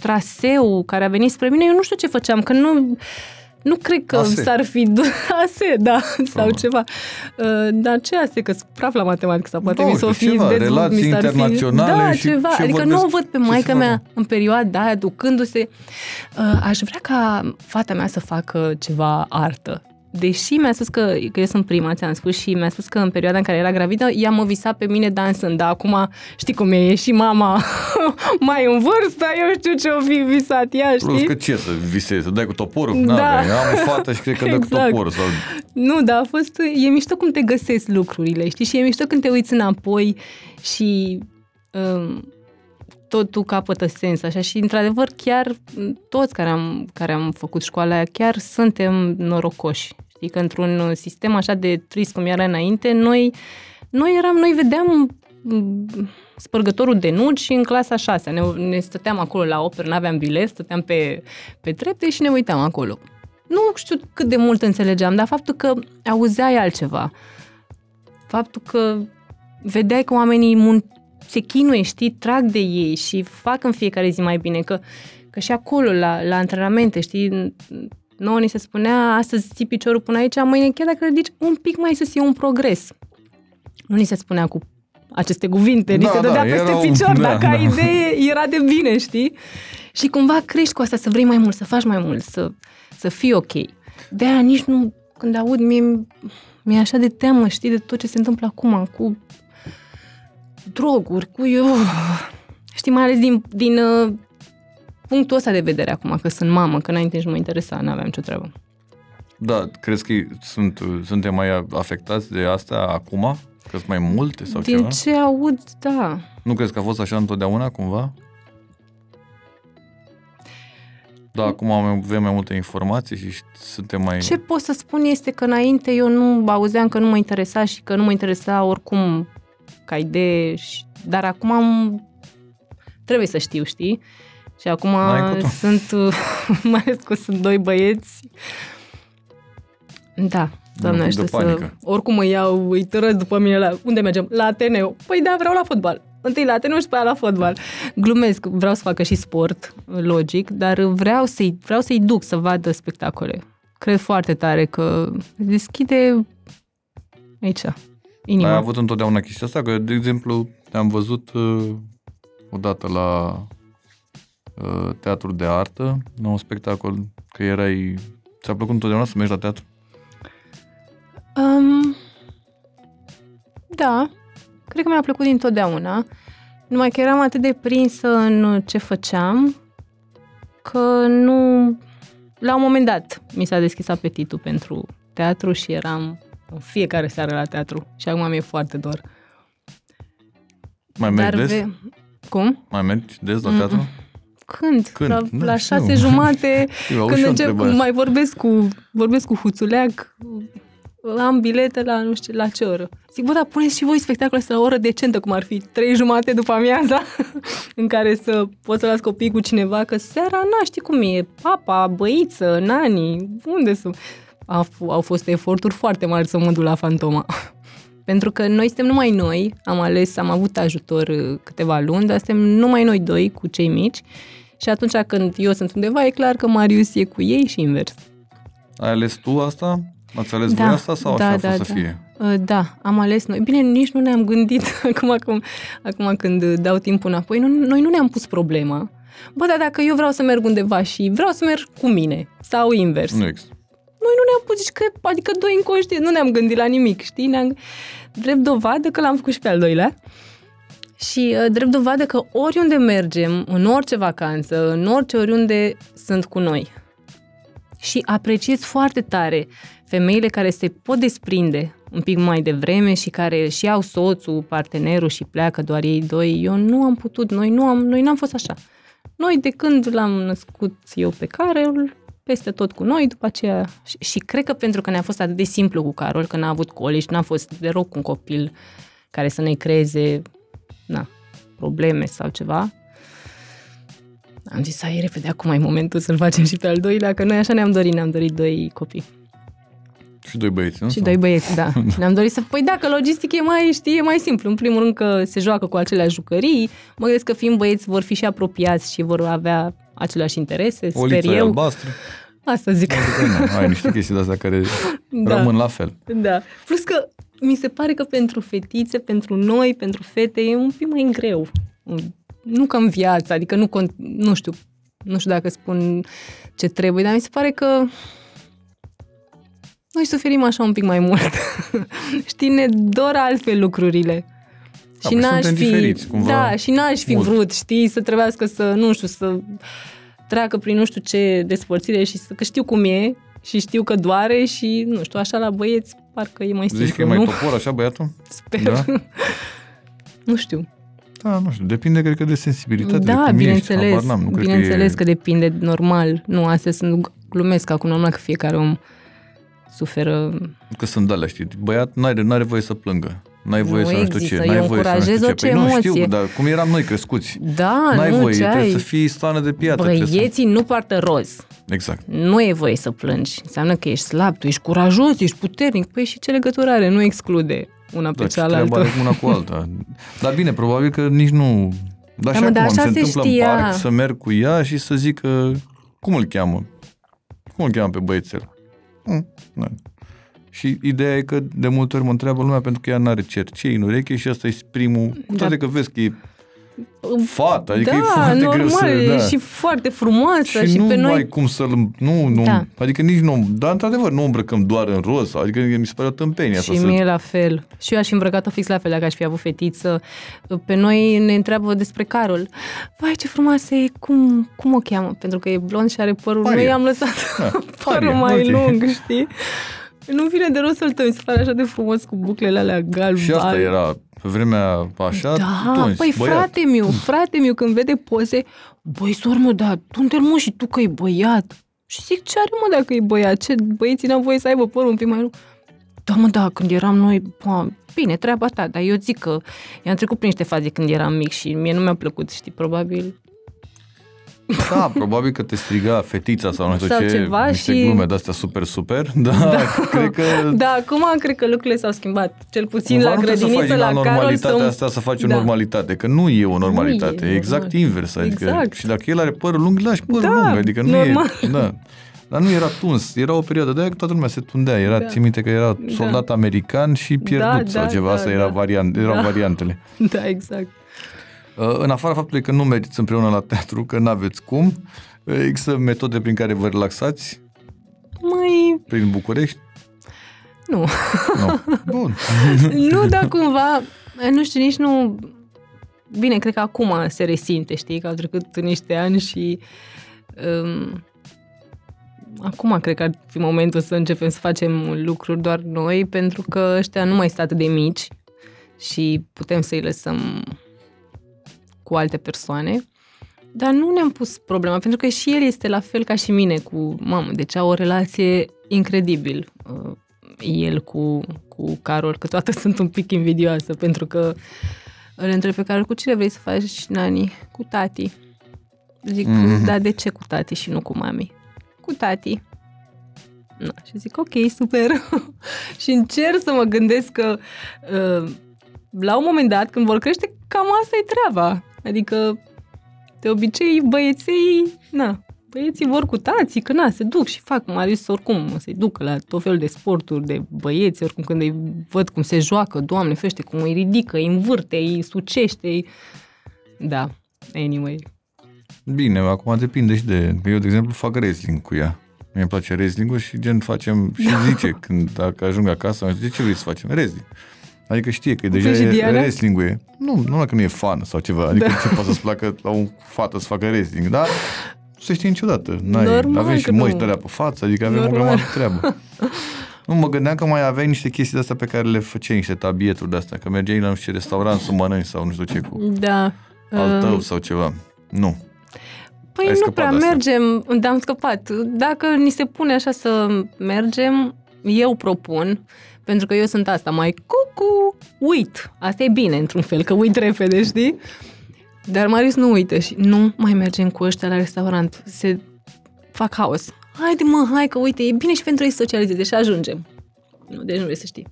traseu care a venit spre mine, eu nu știu ce făceam, că nu... Nu cred că Ase. s-ar fi... Ase, da, sau Probabil. ceva. Uh, Dar ce ase? Că sunt praf la matematică sau poate Da, mi s-o uite, fi ceva, dezvolt- relații mi s-ar fi- internaționale da, și ceva. ce adică nu o vorbesc- văd pe ce se maica mea fac. în perioada aia ducându-se. Uh, aș vrea ca fata mea să facă ceva artă. Deși mi-a spus că, că eu sunt prima, ți-am spus, și mi-a spus că în perioada în care era gravidă, ea mă visa pe mine dansând, dar acum știi cum e, e și mama mai în vârstă, eu știu ce o fi visat ea, Plus știi? că ce să visezi, să dai cu toporul? Da. Da. Am o fată și cred că dă cu Exact. toporul. Sau... Nu, dar a fost, e mișto cum te găsesc lucrurile, știi? Și e mișto când te uiți înapoi și um, totul capătă sens, așa. Și, într-adevăr, chiar m, toți care am, care am făcut școala aia, chiar suntem norocoși. Știi că într-un sistem așa de trist cum era înainte, noi, noi eram, noi vedeam m, spărgătorul de nuci și în clasa 6 ne, ne stăteam acolo la operă, n-aveam bilet, stăteam pe, pe trepte și ne uitam acolo. Nu știu cât de mult înțelegeam, dar faptul că auzeai altceva, faptul că vedeai că oamenii mun- se chinuie, știi, trag de ei și fac în fiecare zi mai bine, că, că și acolo, la, la antrenamente, știi, nouă ni se spunea, astăzi ții piciorul până aici, mâine chiar dacă ridici un pic mai sus, e un progres. Nu ni se spunea cu aceste cuvinte, ni Da, se da, dădea peste era un- picior, da, dacă da. ai idee, era de bine, știi? Și cumva crești cu asta, să vrei mai mult, să faci mai mult, să, să fii ok. De aia nici nu, când aud, mie, mi-e așa de teamă, știi, de tot ce se întâmplă acum, cu droguri, cu eu. Știi, mai ales din, din uh, punctul ăsta de vedere acum, că sunt mamă, că înainte nici nu mă interesa, n-aveam nicio treabă. Da, crezi că sunt, suntem mai afectați de asta acum? Că sunt mai multe sau din ceva? ce aud, da. Nu crezi că a fost așa întotdeauna, cumva? Da, acum avem mai multe informații și suntem mai... Ce pot să spun este că înainte eu nu auzeam că nu mă interesa și că nu mă interesa oricum ca idee, și... dar acum am... trebuie să știu, știi? Și acum N-ai cu tot. sunt, mai ales că sunt doi băieți. Da, doamne, un pic știu de să... panică. Oricum mă iau, îi tărăsc după mine la... Unde mergem? La Ateneu. Păi da, vreau la fotbal. Întâi la Ateneu și pe aia la fotbal. Glumesc, vreau să facă și sport, logic, dar vreau să-i, vreau să-i duc să vadă spectacole. Cred foarte tare că deschide aici, inima. Ai avut întotdeauna chestia asta? Că, de exemplu, te-am văzut uh, odată la uh, teatru de artă, la un spectacol, că erai... Ți-a plăcut întotdeauna să mergi la teatru? Um, da, cred că mi-a plăcut dintotdeauna. Numai că eram atât de prinsă în ce făceam că nu... La un moment dat mi s-a deschis apetitul pentru teatru și eram în fiecare seară la teatru. Și acum mi-e foarte dor. Mai mergi des? ve- Cum? Mai mergi des la teatru? Când? Când? La, Da, la știu. șase jumate, Eu auzi când și eu încep, întrebarea mai vorbesc cu, vorbesc cu Huțuleac, am bilete la nu știu la ce oră. Zic, bă, dar puneți și voi spectacolul ăsta la o oră decentă, cum ar fi trei jumate după amiaza, în care să poți să las copiii cu cineva, că seara, na, știi cum e, papa, băiță, nani, unde sunt? Au, f- au fost eforturi foarte mari să mă duc la Fantoma. Pentru că noi suntem numai noi, am ales, am avut ajutor uh, câteva luni, dar suntem numai noi doi cu cei mici și atunci când eu sunt undeva, e clar că Marius e cu ei și invers. Ai ales tu asta? Ați ales Da, voi asta sau da, așa a da, fost să da. fie? Uh, Da, am ales noi. Bine, nici nu ne-am gândit acum, acum, acum când uh, dau timpul înapoi. Nu, noi nu ne-am pus problema. Bă, dar dacă eu vreau să merg undeva și vreau să merg cu mine sau invers, Nu există. Noi nu ne-am pus, zici că, adică doi inconștient, nu ne-am gândit la nimic, știi? Ne-am, drept dovadă că l-am făcut și pe al doilea. Și uh, drept dovadă că oriunde mergem, în orice vacanță, în orice oriunde, sunt cu noi. Și apreciez foarte tare femeile care se pot desprinde un pic mai devreme și care și au soțul, partenerul și pleacă doar ei doi. Eu nu am putut, noi nu am, noi n-am fost așa. Noi de când l-am născut eu pe Carol, peste tot cu noi, după aceea... Și, și cred că pentru că ne-a fost atât de simplu cu Carol, că n-a avut colici, n-a fost de rog un copil care să ne creeze na, probleme sau ceva, am zis, hai repede, acum e momentul să-l facem și pe al doilea, că noi așa ne-am dorit, ne-am dorit doi copii. Și doi băieți, nu? Și doi băieți, da. Ne-am dorit să... Păi da, că logistic e mai, știi, e mai simplu. În primul rând că se joacă cu aceleași jucării. Mă gândesc că fiind băieți vor fi și apropiați și vor avea aceleași interese, O sper liță eu. albastră. Asta zic. Adică, nu, ai niște chestii de astea care Da. rămân la fel. Da. Plus că mi se pare că pentru fetițe, pentru noi, pentru fete, e un pic mai greu. Nu ca în viață, adică nu, cont- nu știu, nu știu dacă spun ce trebuie, dar mi se pare că noi suferim așa un pic mai mult. Știi, ne dor altfel lucrurile. Da, și păi n-aș suntem fi, diferiți, cumva, da, și n-aș fi mult. vrut, știi, să trebuiască să, nu știu, să treacă prin nu știu ce despărțire și să, că știu cum e și știu că doare și, nu știu, așa la băieți parcă e mai simplu, Zici că e mai nu? topor așa băiatul? Sper. Da? Nu știu. Da, nu știu, depinde, cred că, de sensibilitate. de Da, cum bineînțeles. Ești, habar n-am, nu cred bineînțeles că, că, depinde normal. Nu, astea sunt, glumesc acum, normal că fiecare om suferă. e, că sunt alea, știi, băiat n-are, n-are voie să plângă. N-ai voie Nu să nu știu există, ce, n-ai eu voie să nu știu încurajez ce. orice Păi nu știu, emoție. dar cum eram noi crescuți. Da, N-ai nu, voie, ce trebuie ai? să fii stană de piatră. trebuie să- Băieții nu poartă roz. Exact. Nu e voie să plângi. Înseamnă că ești slab, tu ești curajos, ești puternic. Păi și ce legătură are? Nu exclude una pe Da, ce treaba cealaltă. are una cu alta. Dar bine, probabil că nici nu... Dar Da, și mă, dar acum mi așa se se întâmplă știa. în parc să merg cu ea și să zic că... Cum îl cheamă? Cum îl cheamă pe băiețel? Hm, nu. Și ideea e că de multe ori mă întreabă lumea pentru că ea n-are cercei în ureche și asta e primul... Da. Toate că vezi că e fată, adică da, e foarte normal, greu să... e Da. și foarte frumoasă și, și, nu pe noi... ai cum să-l... Nu, nu, Da. adică nici nu... Dar într-adevăr nu îmbrăcăm doar în roz. Adică mi se pare o tâmpenie asta Și să... mie la fel. Și eu aș fi îmbrăcat-o fix la fel dacă aș fi avut fetiță. Pe noi ne întreabă despre Carol. Vai, ce frumoasă e, cum, cum o cheamă? Pentru că e blond și are părul. Maria. Noi i-am lăsat Da, părul Maria, mai ok. lung, știi? Nu vine de rost să-l tăi, se pare așa de frumos cu buclele alea galbane. Și asta era pe vremea așa, Da, tunzi, păi băiat. frate meu, frate meu, când vede poze, băi, sor mă, da, unde mă și tu că e băiat? Și zic, ce are mă dacă e băiat? Ce băieții n-au voie să aibă părul un pic mai lung? Da, mă, da, când eram noi, bă, bine, treaba ta, dar eu zic că i-am trecut prin niște faze când eram mic și mie nu mi-a plăcut, știi, probabil. Da, probabil că te striga fetița sau nu știu Sau ce, ceva niște și- glume de-astea super, super, da, da. cred că Da, acum cred că lucrurile s-au schimbat. Cel puțin Cumva la nu trebuie să grădiniță, faci la din Carol anormalitatea să... asta să faci o Da. normalitate, că nu e o normalitate, Nu e e exact normal. invers. Adică, Exact. Și dacă el are părul lung, lași părul Da, lung, adică nu normal. e... Da. Dar nu era tuns, era o perioadă de aia că toată lumea se tundea. Era, Da. ții minte că era soldat american și pierdut Da, sau da, ceva, da, asta era da. variant, erau Da. variantele. Da, exact. Uh, În afara faptului că nu mergeți împreună la teatru, că n-aveți cum, uh, există metode prin care vă relaxați Mai... prin București? Nu. Nu. Bun. nu, dar cumva, nu știu, nici nu... Bine, cred că acum se resimte, știi, că au trecut niște ani și... Um, acum cred că ar fi momentul să începem să facem lucruri doar noi, pentru că ăștia nu mai sunt atât de mici și putem să-i lăsăm cu alte persoane. Dar nu ne-am pus problema, pentru că și el este la fel ca și mine cu mamă, deci au o relație incredibil uh, el cu, cu Carol, că toate sunt un pic invidioasă, pentru că îl întreb pe Carol, cu cine vrei să faci nani? Cu tati. Zic, Mhm. mm-hmm. da, de ce cu tati și nu cu mami? Cu tati. Na, și zic, ok, super. și încerc să mă gândesc că uh, la un moment dat, când vor crește, cam asta e treaba. Adică, de obicei, băieții, na, băieții vor cu tații, că na, se duc și fac, Marius oricum se ducă la tot felul de sporturi de băieți, oricum când îi văd cum se joacă, doamne fește, cum îi ridică, îi învârte, îi sucește, îi... Da, anyway. Bine, acum depinde și de... că Eu, de exemplu, fac wrestling cu ea. Mie îmi place wrestling-ul și gen facem și zice când dacă ajung acasă, mă zice, de ce vrei să facem? Wrestling. Adică știe că deja și e, Diana? wrestling-ul e. Nu, nu că nu e fan sau ceva. Adică Da. ce poate să-ți placă la o fată să facă wrestling, dar nu se știe niciodată. N-ai, Normal avem și că nu. măști de alea pe față, adică avem Normal. o grămadă de treabă. Nu, mă gândeam că mai aveai niște chestii de astea pe care le făceai, niște tabieturi de astea, că mergeai la nu știu ce restaurant să mănânci sau nu știu ce cu Da. al uh, tău sau ceva. Nu. Păi Ai nu scăpat prea de asta. mergem, dar am scăpat. Dacă ni se pune așa să mergem, eu propun, pentru că eu sunt asta, mai cucu, uit. Asta e bine, într-un fel, că uit repede, știi? Dar Marius nu uită și nu mai mergem cu ăștia la restaurant. Se fac haos. Haide mă, hai că uite, e bine și pentru ei să socializeze și ajungem. Nu, deci nu vrei să știi.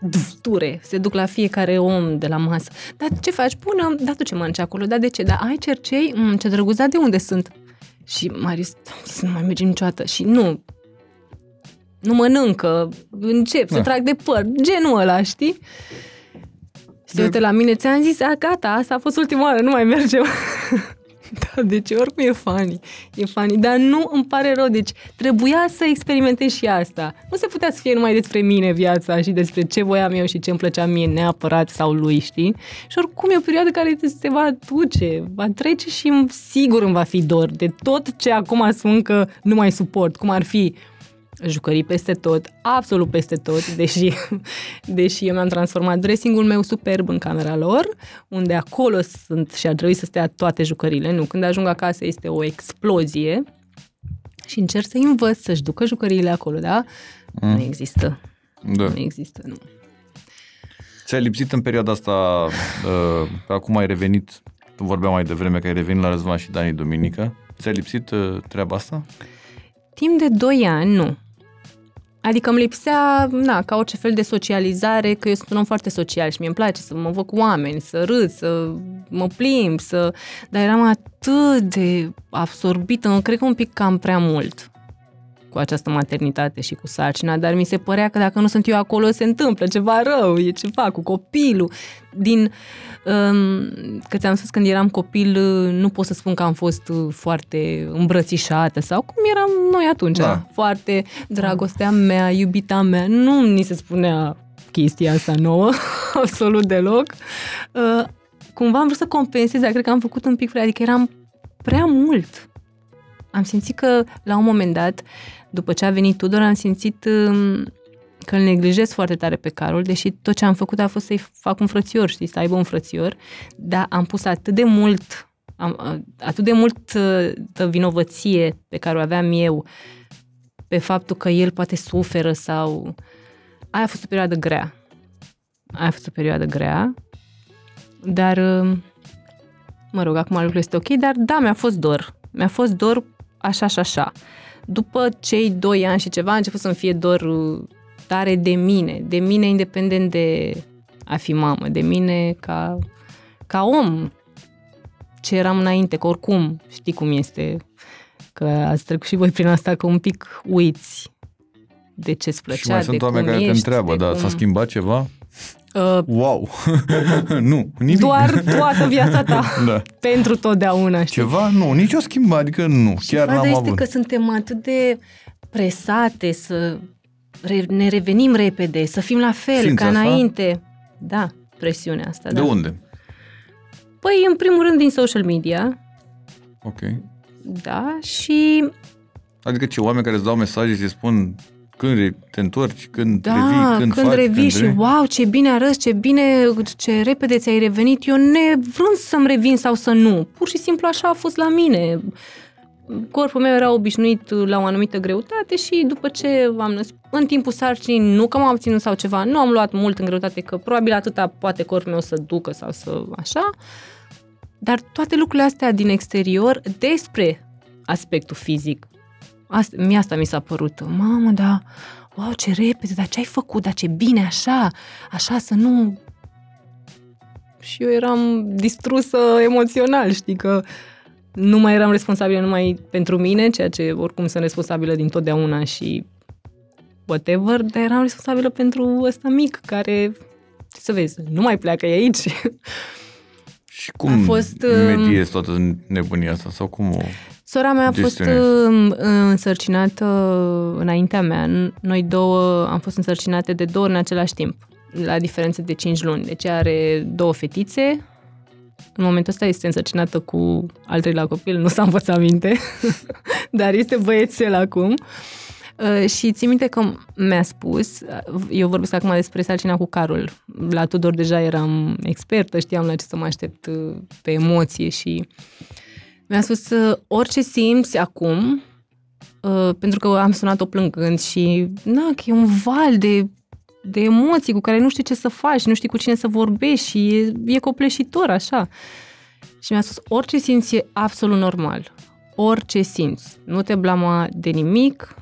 Dufture, se duc la fiecare om de la masă. Dar ce faci? Bună, dar tu ce mănânci acolo? Dar de ce? Dar ai cercei? Mm, ce drăguț, dar de unde sunt? Și Marius, am zis, nu mai mergem niciodată. Și nu, nu mănâncă, încep, se Da. trag de păr, genul ăla, știi? Se De- uită la mine, ți-am zis, a, gata, asta a fost ultima oară, nu mai mergem. da, deci oricum e funny, e funny, dar nu îmi pare rău, deci trebuia să experimentez și asta. Nu se putea să fie numai despre mine viața și despre ce voiam eu și ce îmi plăcea mie neapărat sau lui, știi? Și oricum e o perioadă care se va duce, va trece și îmi- sigur îmi va fi dor de tot ce acum spun că nu mai suport, cum ar fi jucării peste tot, absolut peste tot, deși, deși eu mi-am transformat dressingul meu superb în camera lor, unde acolo sunt și ar trebui să stea toate jucările. Nu, când ajung acasă este o explozie și încerc să învăț să-și ducă jucăriile acolo, da? Mm. Nu există. Da. Nu există, nu. Ți-ai lipsit în perioada asta, uh, acum ai revenit, tu vorbeam mai devreme că ai revenit la Răzvan și Dani Duminică. Ți-a lipsit uh, treaba asta? Timp de 2 ani, nu. Adică îmi lipsea, na, ca orice fel de socializare, că eu sunt un om foarte social și mie îmi place să mă văd cu oameni, să râd, să mă plimb, să... Dar eram atât de absorbită, cred că un pic cam prea mult cu această maternitate și cu sarcina, dar mi se părea că dacă nu sunt eu acolo se întâmplă ceva rău, e ceva cu copilul. Din, um, că ți-am spus când eram copil, uh, nu pot să spun că am fost uh, foarte îmbrățișată sau cum eram noi atunci, Da. foarte dragostea mea, iubita mea, nu ni se spunea chestia asta nouă, absolut deloc. Uh, cumva am vrut să compensez, dar cred că am făcut un pic prea, adică eram prea mult. Am simțit că, la un moment dat, după ce a venit Tudor, am simțit um, că îl neglijez foarte tare pe Carol, deși tot ce am făcut a fost să-i fac un frățior, știi, să aibă un frățior, dar am pus atât de mult, am, atât de mult uh, vinovăție pe care o aveam eu pe faptul că el poate suferă sau... Aia a fost o perioadă grea. Aia a fost o perioadă grea, dar, uh, mă rog, acum lucrurile este ok, dar da, mi-a fost dor. Mi-a fost dor așa și așa. După cei doi ani și ceva, a început să-mi fie dor uh, tare de mine, de mine independent de a fi mamă, de mine ca, ca om, ce eram înainte, că oricum știi cum este, că ați trecut și voi prin asta, că un pic uiți de ce-ți plăcea, și mai de sunt cum oameni care te ești, întreabă, de da, cum... s-a schimbat ceva? Uh, Wow! nu, nimic. doar toată viața ta, Da. pentru totdeauna, știi? Ceva? Nu, nicio schimbare, adică nu, Și chiar faza n-am este avut. că suntem atât de presate să re- ne revenim repede, să fim la fel Simți ca asta? înainte. Da, presiunea asta, De da. unde? Păi, în primul rând, din social media, Ok. da, și Adică ce, oameni care îți dau mesaje și îți spun când re- te întorci, când da, revii, când, când faci, revii când și re- wow, ce bine arăți, ce bine, ce repede ți-ai revenit, eu nevrând să-mi revin sau să nu. Pur și simplu așa a fost la mine. Corpul meu era obișnuit la o anumită greutate și după ce am născut, în timpul sarcinii, nu că m-am obținut sau ceva, nu am luat mult în greutate, că probabil atâta poate corpul meu să ducă sau să așa, dar toate lucrurile astea din exterior despre aspectul fizic. Asta, mie asta mi s-a părut. Mamă, da, wow, ce repede, dar ce ai făcut, dar ce bine, așa, așa să nu... Și eu eram distrusă emoțional, știi, că nu mai eram responsabilă numai pentru mine, ceea ce oricum sunt responsabilă din totdeauna și whatever, dar eram responsabilă pentru ăsta mic, care, ce să vezi, nu mai pleacă e aici. Și cum A fost, mediezi toată nebunia asta? Sau cum o... Sora mea a fost gestionezi? uh, însărcinată înaintea mea. Noi două am fost însărcinate de două ori în același timp, la diferență de 5 luni. Deci are două fetițe. În momentul ăsta este însărcinată cu al treilea copil, nu s-a învățat minte, dar este băiețel acum. Uh, și țin minte că mi-a spus, uh, eu vorbesc acum despre sarcina cu Carol, la Tudor deja eram expertă, știam la ce să mă aștept uh, pe emoție și mi-a spus uh, orice simți acum, uh, pentru că am sunat-o plângând și na, că e un val de, de emoții cu care nu știi ce să faci, nu știi cu cine să vorbești și e, e copleșitor așa. Și mi-a spus orice simți e absolut normal. Orice simți. Nu te blama de nimic,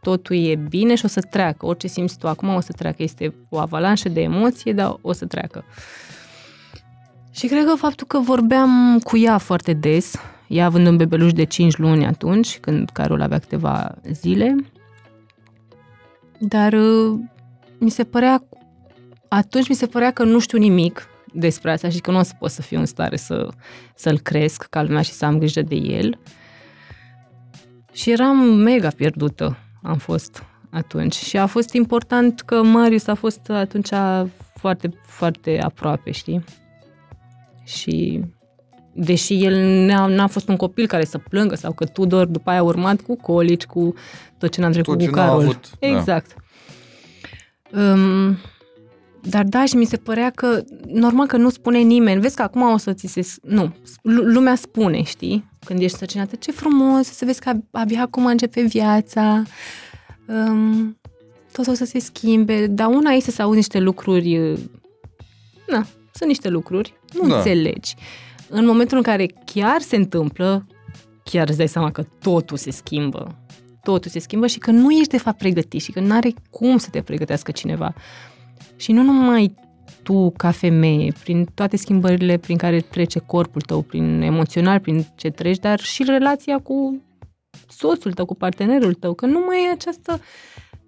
totul e bine și o să treacă. Orice simți tu acum o să treacă. Este o avalanșă de emoție, dar o să treacă. Și cred că faptul că vorbeam cu ea foarte des, ea având un bebeluș de 5 luni atunci, când Carol avea câteva zile, dar uh, mi se părea, atunci mi se părea că nu știu nimic despre asta și că nu o să pot să fiu în stare să, să-l cresc ca lumea și să am grijă de el. Și eram mega pierdută, am fost atunci. Și a fost important că Marius a fost atunci foarte, foarte aproape, știi? Și deși el n-a, n-a fost un copil care să plângă sau că Tudor după aia a urmat cu colici, cu tot ce n-am trecut Tot ce cu n-a Carol. avut, da. exact. Um, dar da, și mi se părea că normal că nu spune nimeni. Vezi că acum o să ți se... Nu, lu- lumea spune, știi? Când ești sărcinată, ce frumos, să vezi că ab- abia acum începe viața. Um, tot o să se schimbe. Dar una este să auzi niște lucruri... uh, Na, sunt niște lucruri, nu Da. înțelegi. În momentul în care chiar se întâmplă, chiar îți dai seama că totul se schimbă. Totul se schimbă și că nu ești de fapt pregătit și că nu are cum să te pregătească cineva. Și nu numai tu ca femeie, prin toate schimbările prin care trece corpul tău, prin emoțional, prin ce treci, dar și relația cu soțul tău, cu partenerul tău, că nu mai e această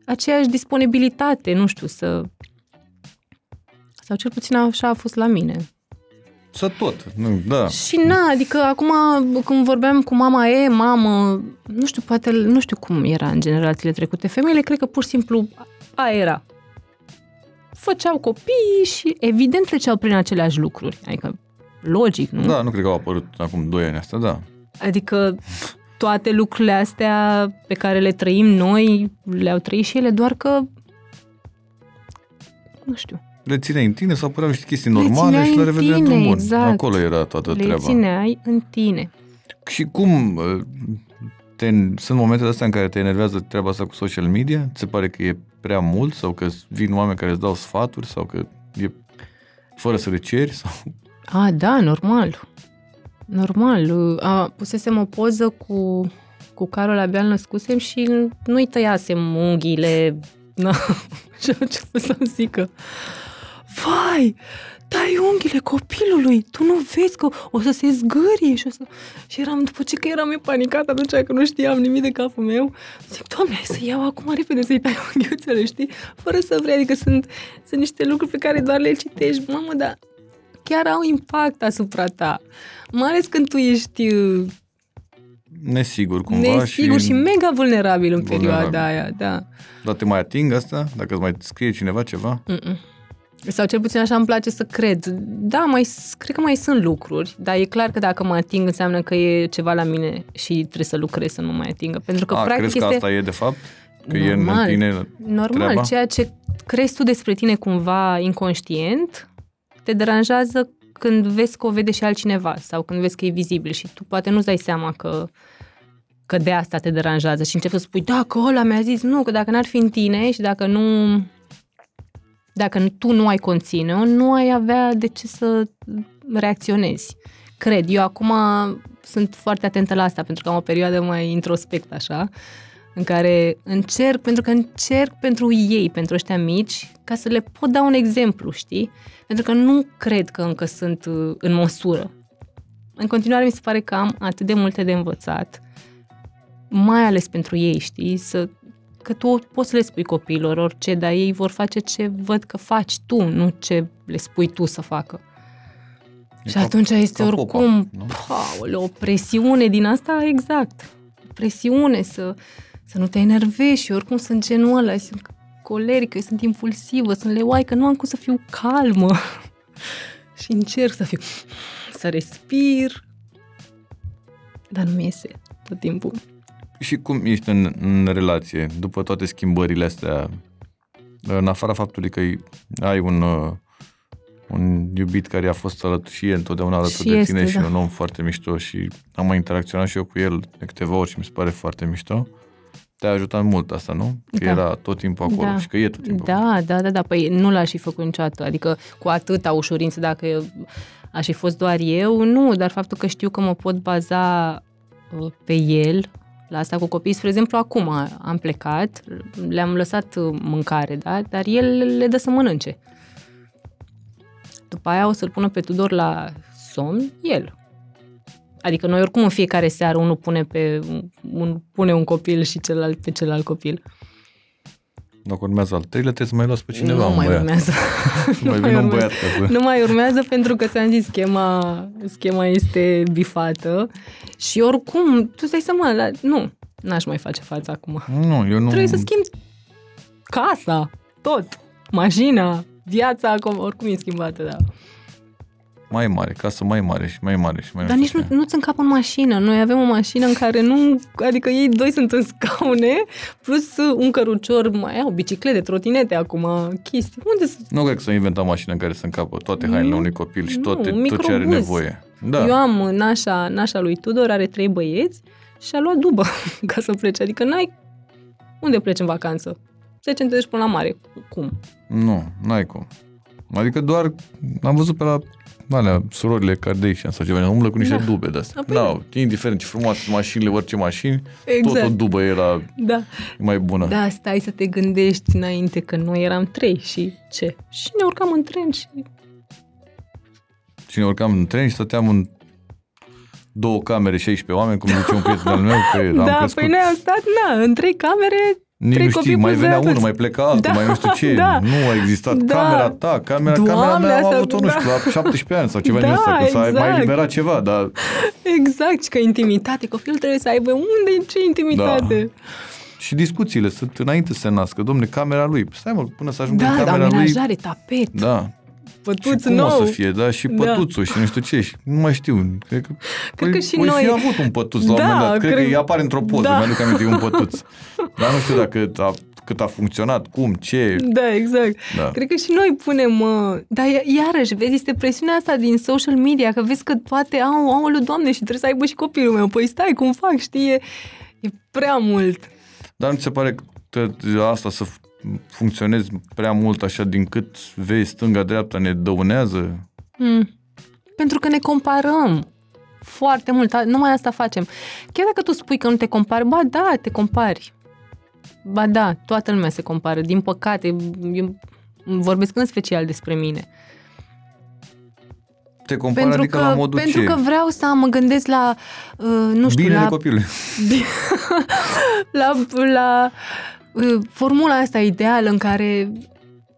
aceeași disponibilitate, nu știu, să sau cel puțin așa a fost la mine. Să tot, nu, da. Și na, adică acum când vorbeam cu mama e, mamă, nu știu, poate, nu știu cum era în generațiile trecute. Femeile cred că pur și simplu a era. Făceau copii și evident treceau prin aceleași lucruri. Adică, logic, nu? Da, nu cred că au apărut acum 2 ani asta, da. Adică toate lucrurile astea pe care le trăim noi, le-au trăit și ele, doar că nu știu, Le țineai în tine sau păreau niște chestii Le normale țineai și le în revedeai tine, într-un bun. exact. Acolo era toată le treaba. țineai în tine. Și cum uh, te, sunt momentele astea în care te enervează treaba asta cu social media? Ți se pare că e prea mult sau că vin oameni care îți dau sfaturi sau că e fără să le ceri? Sau... A, da, normal. Normal. uh, A, pusesem o poză cu, cu Carol abia născusem și nu-i tăiasem unghiile. Na, și a început să-mi zică Vai, tai unghiile copilului, tu nu vezi că o să se zgârie și o să... Și eram, după ce că eram eu panicat atunci că nu știam nimic de capul meu, zic, Doamne, hai să iau acum repede să-i tai unghiuțele, știi? Fără să vrei, adică sunt, sunt niște lucruri pe care doar le citești, mamă, dar chiar au impact asupra ta. Mai ales când tu ești uh, Nesigur cumva nesigur și, și mega vulnerabil în Vulnerabil. perioada aia, da. Dar te mai ating asta? Dacă îți mai scrie cineva ceva? Mm-mm. Sau cel puțin așa îmi place să cred. Da, mai, s- cred că mai sunt lucruri, dar e clar că dacă mă ating înseamnă că e ceva la mine și trebuie să lucrez să nu mă mai atingă. Pentru că A, practic crezi că este asta e de fapt? Că e în Normal. tine normal. treaba? Ceea ce crezi tu despre tine cumva inconștient te deranjează când vezi că o vede și altcineva sau când vezi că e vizibil și tu poate nu-ți dai seama că că de asta te deranjează și începi să spui, da, că ăla mi-a zis, nu, că dacă n-ar fi în tine și dacă nu, dacă tu nu ai conține nu ai avea de ce să reacționezi. Cred, eu acum sunt foarte atentă la asta, pentru că am o perioadă mai introspect așa, în care încerc, pentru că încerc pentru ei, pentru ăștia mici, ca să le pot da un exemplu, știi? Pentru că nu cred că încă sunt uh, în măsură. În continuare mi se pare că am atât de multe de învățat, mai ales pentru ei, știi? Să, că tu poți să le spui copiilor orice, dar ei vor face ce văd că faci tu, nu ce le spui tu să facă. E și ca- atunci este ca oricum popa, nu? paule, o presiune din asta, exact. Presiune să, să nu te enervezi și oricum sunt genul ăla, sunt colerică, eu sunt impulsivă, sunt leoaică, nu am cum să fiu calmă. și încerc să fiu, să respir, dar nu mi iese tot timpul. Și cum ești în, în relație, după toate schimbările astea, în afara faptului că ai un, uh, un iubit care a fost alături și e întotdeauna alături Și de este, tine și da. un om foarte mișto și am mai interacționat și eu cu el de câteva ori și mi se pare foarte mișto. Te-a ajutat mult asta, nu? Că Da. era tot timpul acolo Da. și că e tot timpul acolo. Da, da, da, da, păi nu l-aș fi făcut niciodată, adică cu atâta ușurință dacă eu, aș fi fost doar eu, nu, dar faptul că știu că mă pot baza uh, pe el, la asta cu copii, spre exemplu, acum am plecat, le-am lăsat uh, mâncare, da, dar el le dă să mănânce. După aia o să-l pună pe Tudor la somn, el. Adică noi oricum în fiecare seară unul pune, pe, un, pune un copil și celălalt pe celălalt copil. Dacă urmează al treilea, trebuie să mai luați pe cineva, nu un mai băiat. urmează. Mai vine un băiat ca să... Nu mai urmează pentru că ți-am zis, schema, schema este bifată și oricum, tu stai seama, la, nu, n-aș mai face față acum. Nu, eu nu... Trebuie să schimbi casa, tot, mașina, viața, acum, oricum e schimbată, da. Mai mare, casă mai mare și mai mare și mai Dar nici nu, nu-ți încap în mașină. Noi avem o mașină în care nu... Adică ei doi sunt în scaune, plus un cărucior, mai au biciclete, trotinete acum, chestii. Unde să... Nu cred că s-a inventat mașină în care să încapă toate hainele Nu, unui copil și nu, toate, un tot ce are microbuz. nevoie. Da. Eu am nașa, nașa lui Tudor, are trei băieți și a luat dubă ca să plece. Adică n-ai... Unde pleci în vacanță? Se centești până la mare. Cum? Nu, n-ai cum. Adică doar am văzut pe la alea, surorile Kardashian sau ceva, umblă cu niște Da. dube de astea. Apoi- No, indiferent ce frumoase sunt mașinile, orice mașini, Exact. tot o dubă era Da. mai bună. Da, stai să te gândești înainte că noi eram trei și ce? Și ne urcam în tren și... Și ne urcam în tren și stăteam în două camere, 16 oameni, cum zice un prieten al meu, că am da, crescut. păi noi am stat, na, în trei camere, Nici trei nu copii știi, mai plus venea doi unul, adulți. mai pleca altul, Da, mai nu știu ce. da. Nu a existat. Da. Camera ta, camera, Doamne, camera mea am asta- avut-o, nu da. știu, la 17 ani sau ceva Da, din ăsta, că s-a mai exact. eliberat ceva, dar exact, și că intimitate, copilul trebuie să aibă unde, ce intimitate. Da. Și discuțiile sunt înainte să se nască. Domne, camera lui. Stai mă, până să ajungă Da, în da, camera lui. amenajare, tapet, Da. Pătuț și cum nou. o să fie, da? Și Da. pătuțul și nu știu ce. Și nu mai știu. Cred că, Cred că și voi noi- fi avut un pătuț la un Da, moment dat. Cred, cred- că îi apare într-o poză. Da. Mi-aduc aminte, e un pătuț. Dar nu știu dacă a, cât a funcționat, cum, ce. Da, exact. Da. Cred că și noi punem... Uh, dar ia- iarăși, vezi, este presiunea asta din social media, că vezi că toate au, au doamne, și trebuie să aibă și copilul meu. Păi stai, cum fac, știi? E, e prea mult. Dar nu ți se pare că asta să funcționezi prea mult așa din cât vezi stânga-dreapta ne dăunează? Mm. Pentru că ne comparăm. foarte mult, a- numai asta facem. Chiar dacă tu spui că nu te compari, ba da, te compari. Ba da, toată lumea se compară. Din păcate, eu vorbesc în special despre mine. Te compari Pentru, adică că, la modul pentru ce? că vreau să mă gândesc la, uh, nu știu, Binele la copilului. la, la uh, formula asta ideală în care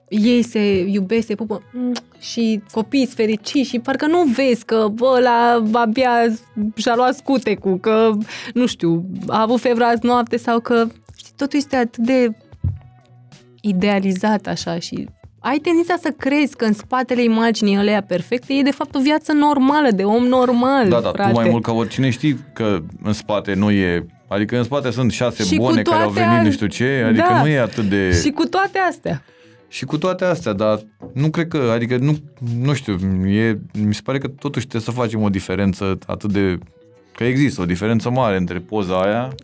ei se iubesc, se pupă mm, și copiii sunt fericiți și parcă nu vezi că bă, la abia și-a luat scutecul, că nu știu, a avut febră azi noapte sau că știi, totul este atât de idealizat așa și ai tendința să crezi că în spatele imaginii alea perfecte e de fapt o viață normală, de om normal, Da, da, frate. tu mai mult ca oricine știi că în spate nu e... Adică în spate sunt șase Și cu bune care au toate venit a- nu știu ce, adică Da. nu e atât de... Și cu toate astea. Și cu toate astea, dar nu cred că, adică nu, nu știu, e, mi se pare că totuși trebuie să facem o diferență atât de, că există o diferență mare între poza aia,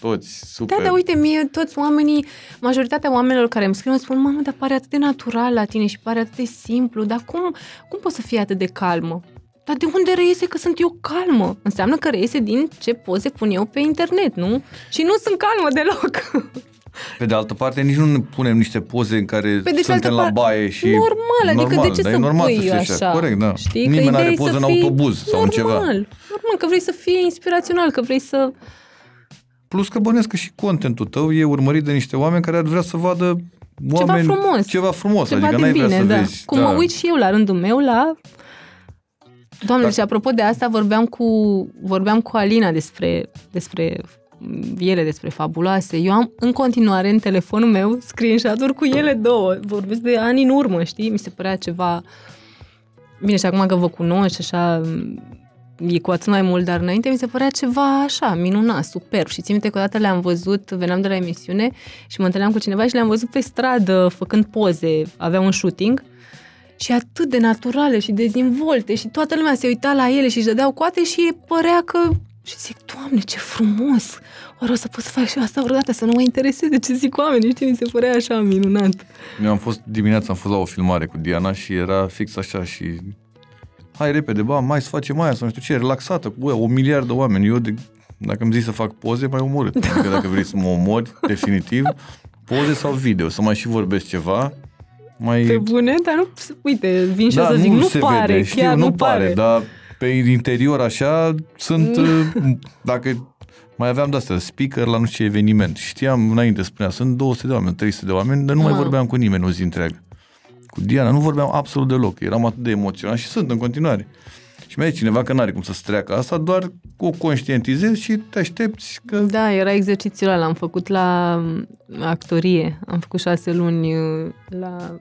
toți super. Da, dar uite, mie toți oamenii, majoritatea oamenilor care îmi scriu îmi spun, mamă, dar pare atât de natural la tine și pare atât de simplu, dar cum, cum poți să fii atât de calmă? Dar de unde reiese că sunt eu calmă? Înseamnă că reiese din ce poze pun eu pe internet, nu? Și nu sunt calmă deloc. Pe de altă parte, nici nu ne punem niște poze în care Pe de suntem cealaltă la parte, baie și... normal, adică de ce dar să e normal pui să fie așa? Corect, da. Știi? Nimeni că nu are ideea e poză să în fii autobuz sau normal, în ceva. Normal, că vrei să fie inspirațional, că vrei să... Plus că bănesc că și contentul tău e urmărit de niște oameni care ar vrea să vadă Ceva oameni, frumos. Ceva frumos, Ceva adică de n-ai bine, vrea să da. vezi. Cum da. mă uit și eu la rândul meu la... Doamne, Dar- și apropo de asta, vorbeam cu, vorbeam cu Alina despre, despre ele, despre fabuloase. Eu am în continuare în telefonul meu screenshot-uri cu ele două. Vorbesc de ani în urmă, știi? Mi se părea ceva... Bine, și acum că vă cunosc și așa e cu atât mai mult, dar înainte mi se părea ceva așa, minunat, superb. Și țin minte că odată le-am văzut, veneam de la emisiune și mă întâlneam cu cineva și le-am văzut pe stradă făcând poze, avea un shooting și atât de naturale și dezvolte și toată lumea se uita la ele și își dădeau coate și părea că... Și zic, Doamne, ce frumos! Oare o să pot să fac și eu asta vreodată, să nu mă intereseze ce zic oamenii, știi, mi se părea așa minunat. Eu am fost dimineața, am fost la o filmare cu Diana și era fix așa și hai repede, ba, mai să facem aia sau nu știu ce, relaxată, cu bă, o miliard de oameni. Eu, de, dacă îmi zici să fac poze, mai omorât. Adică dacă vrei să mă omori, definitiv, poze sau video, să mai și vorbesc ceva, mai... Pe bune, dar nu, uite, vin și da, eu să zic, nu, se pare, vede, știu, chiar nu nu pare, pare. dar pe interior așa sunt, uh, dacă mai aveam de-astea, speaker la nu știu ce eveniment. Știam înainte, spunea, sunt 200 de oameni, 300 de oameni, dar nu mai Mamă. vorbeam cu nimeni o zi întreagă. Cu Diana nu vorbeam absolut deloc, eram atât de emoționat și sunt în continuare. Și mi-a zis cineva că n-are cum să-ți treacă asta, doar o conștientizezi și te aștepți că... Da, era exercițiul ăla, l-am făcut la mm, actorie. Am făcut șase luni uh, la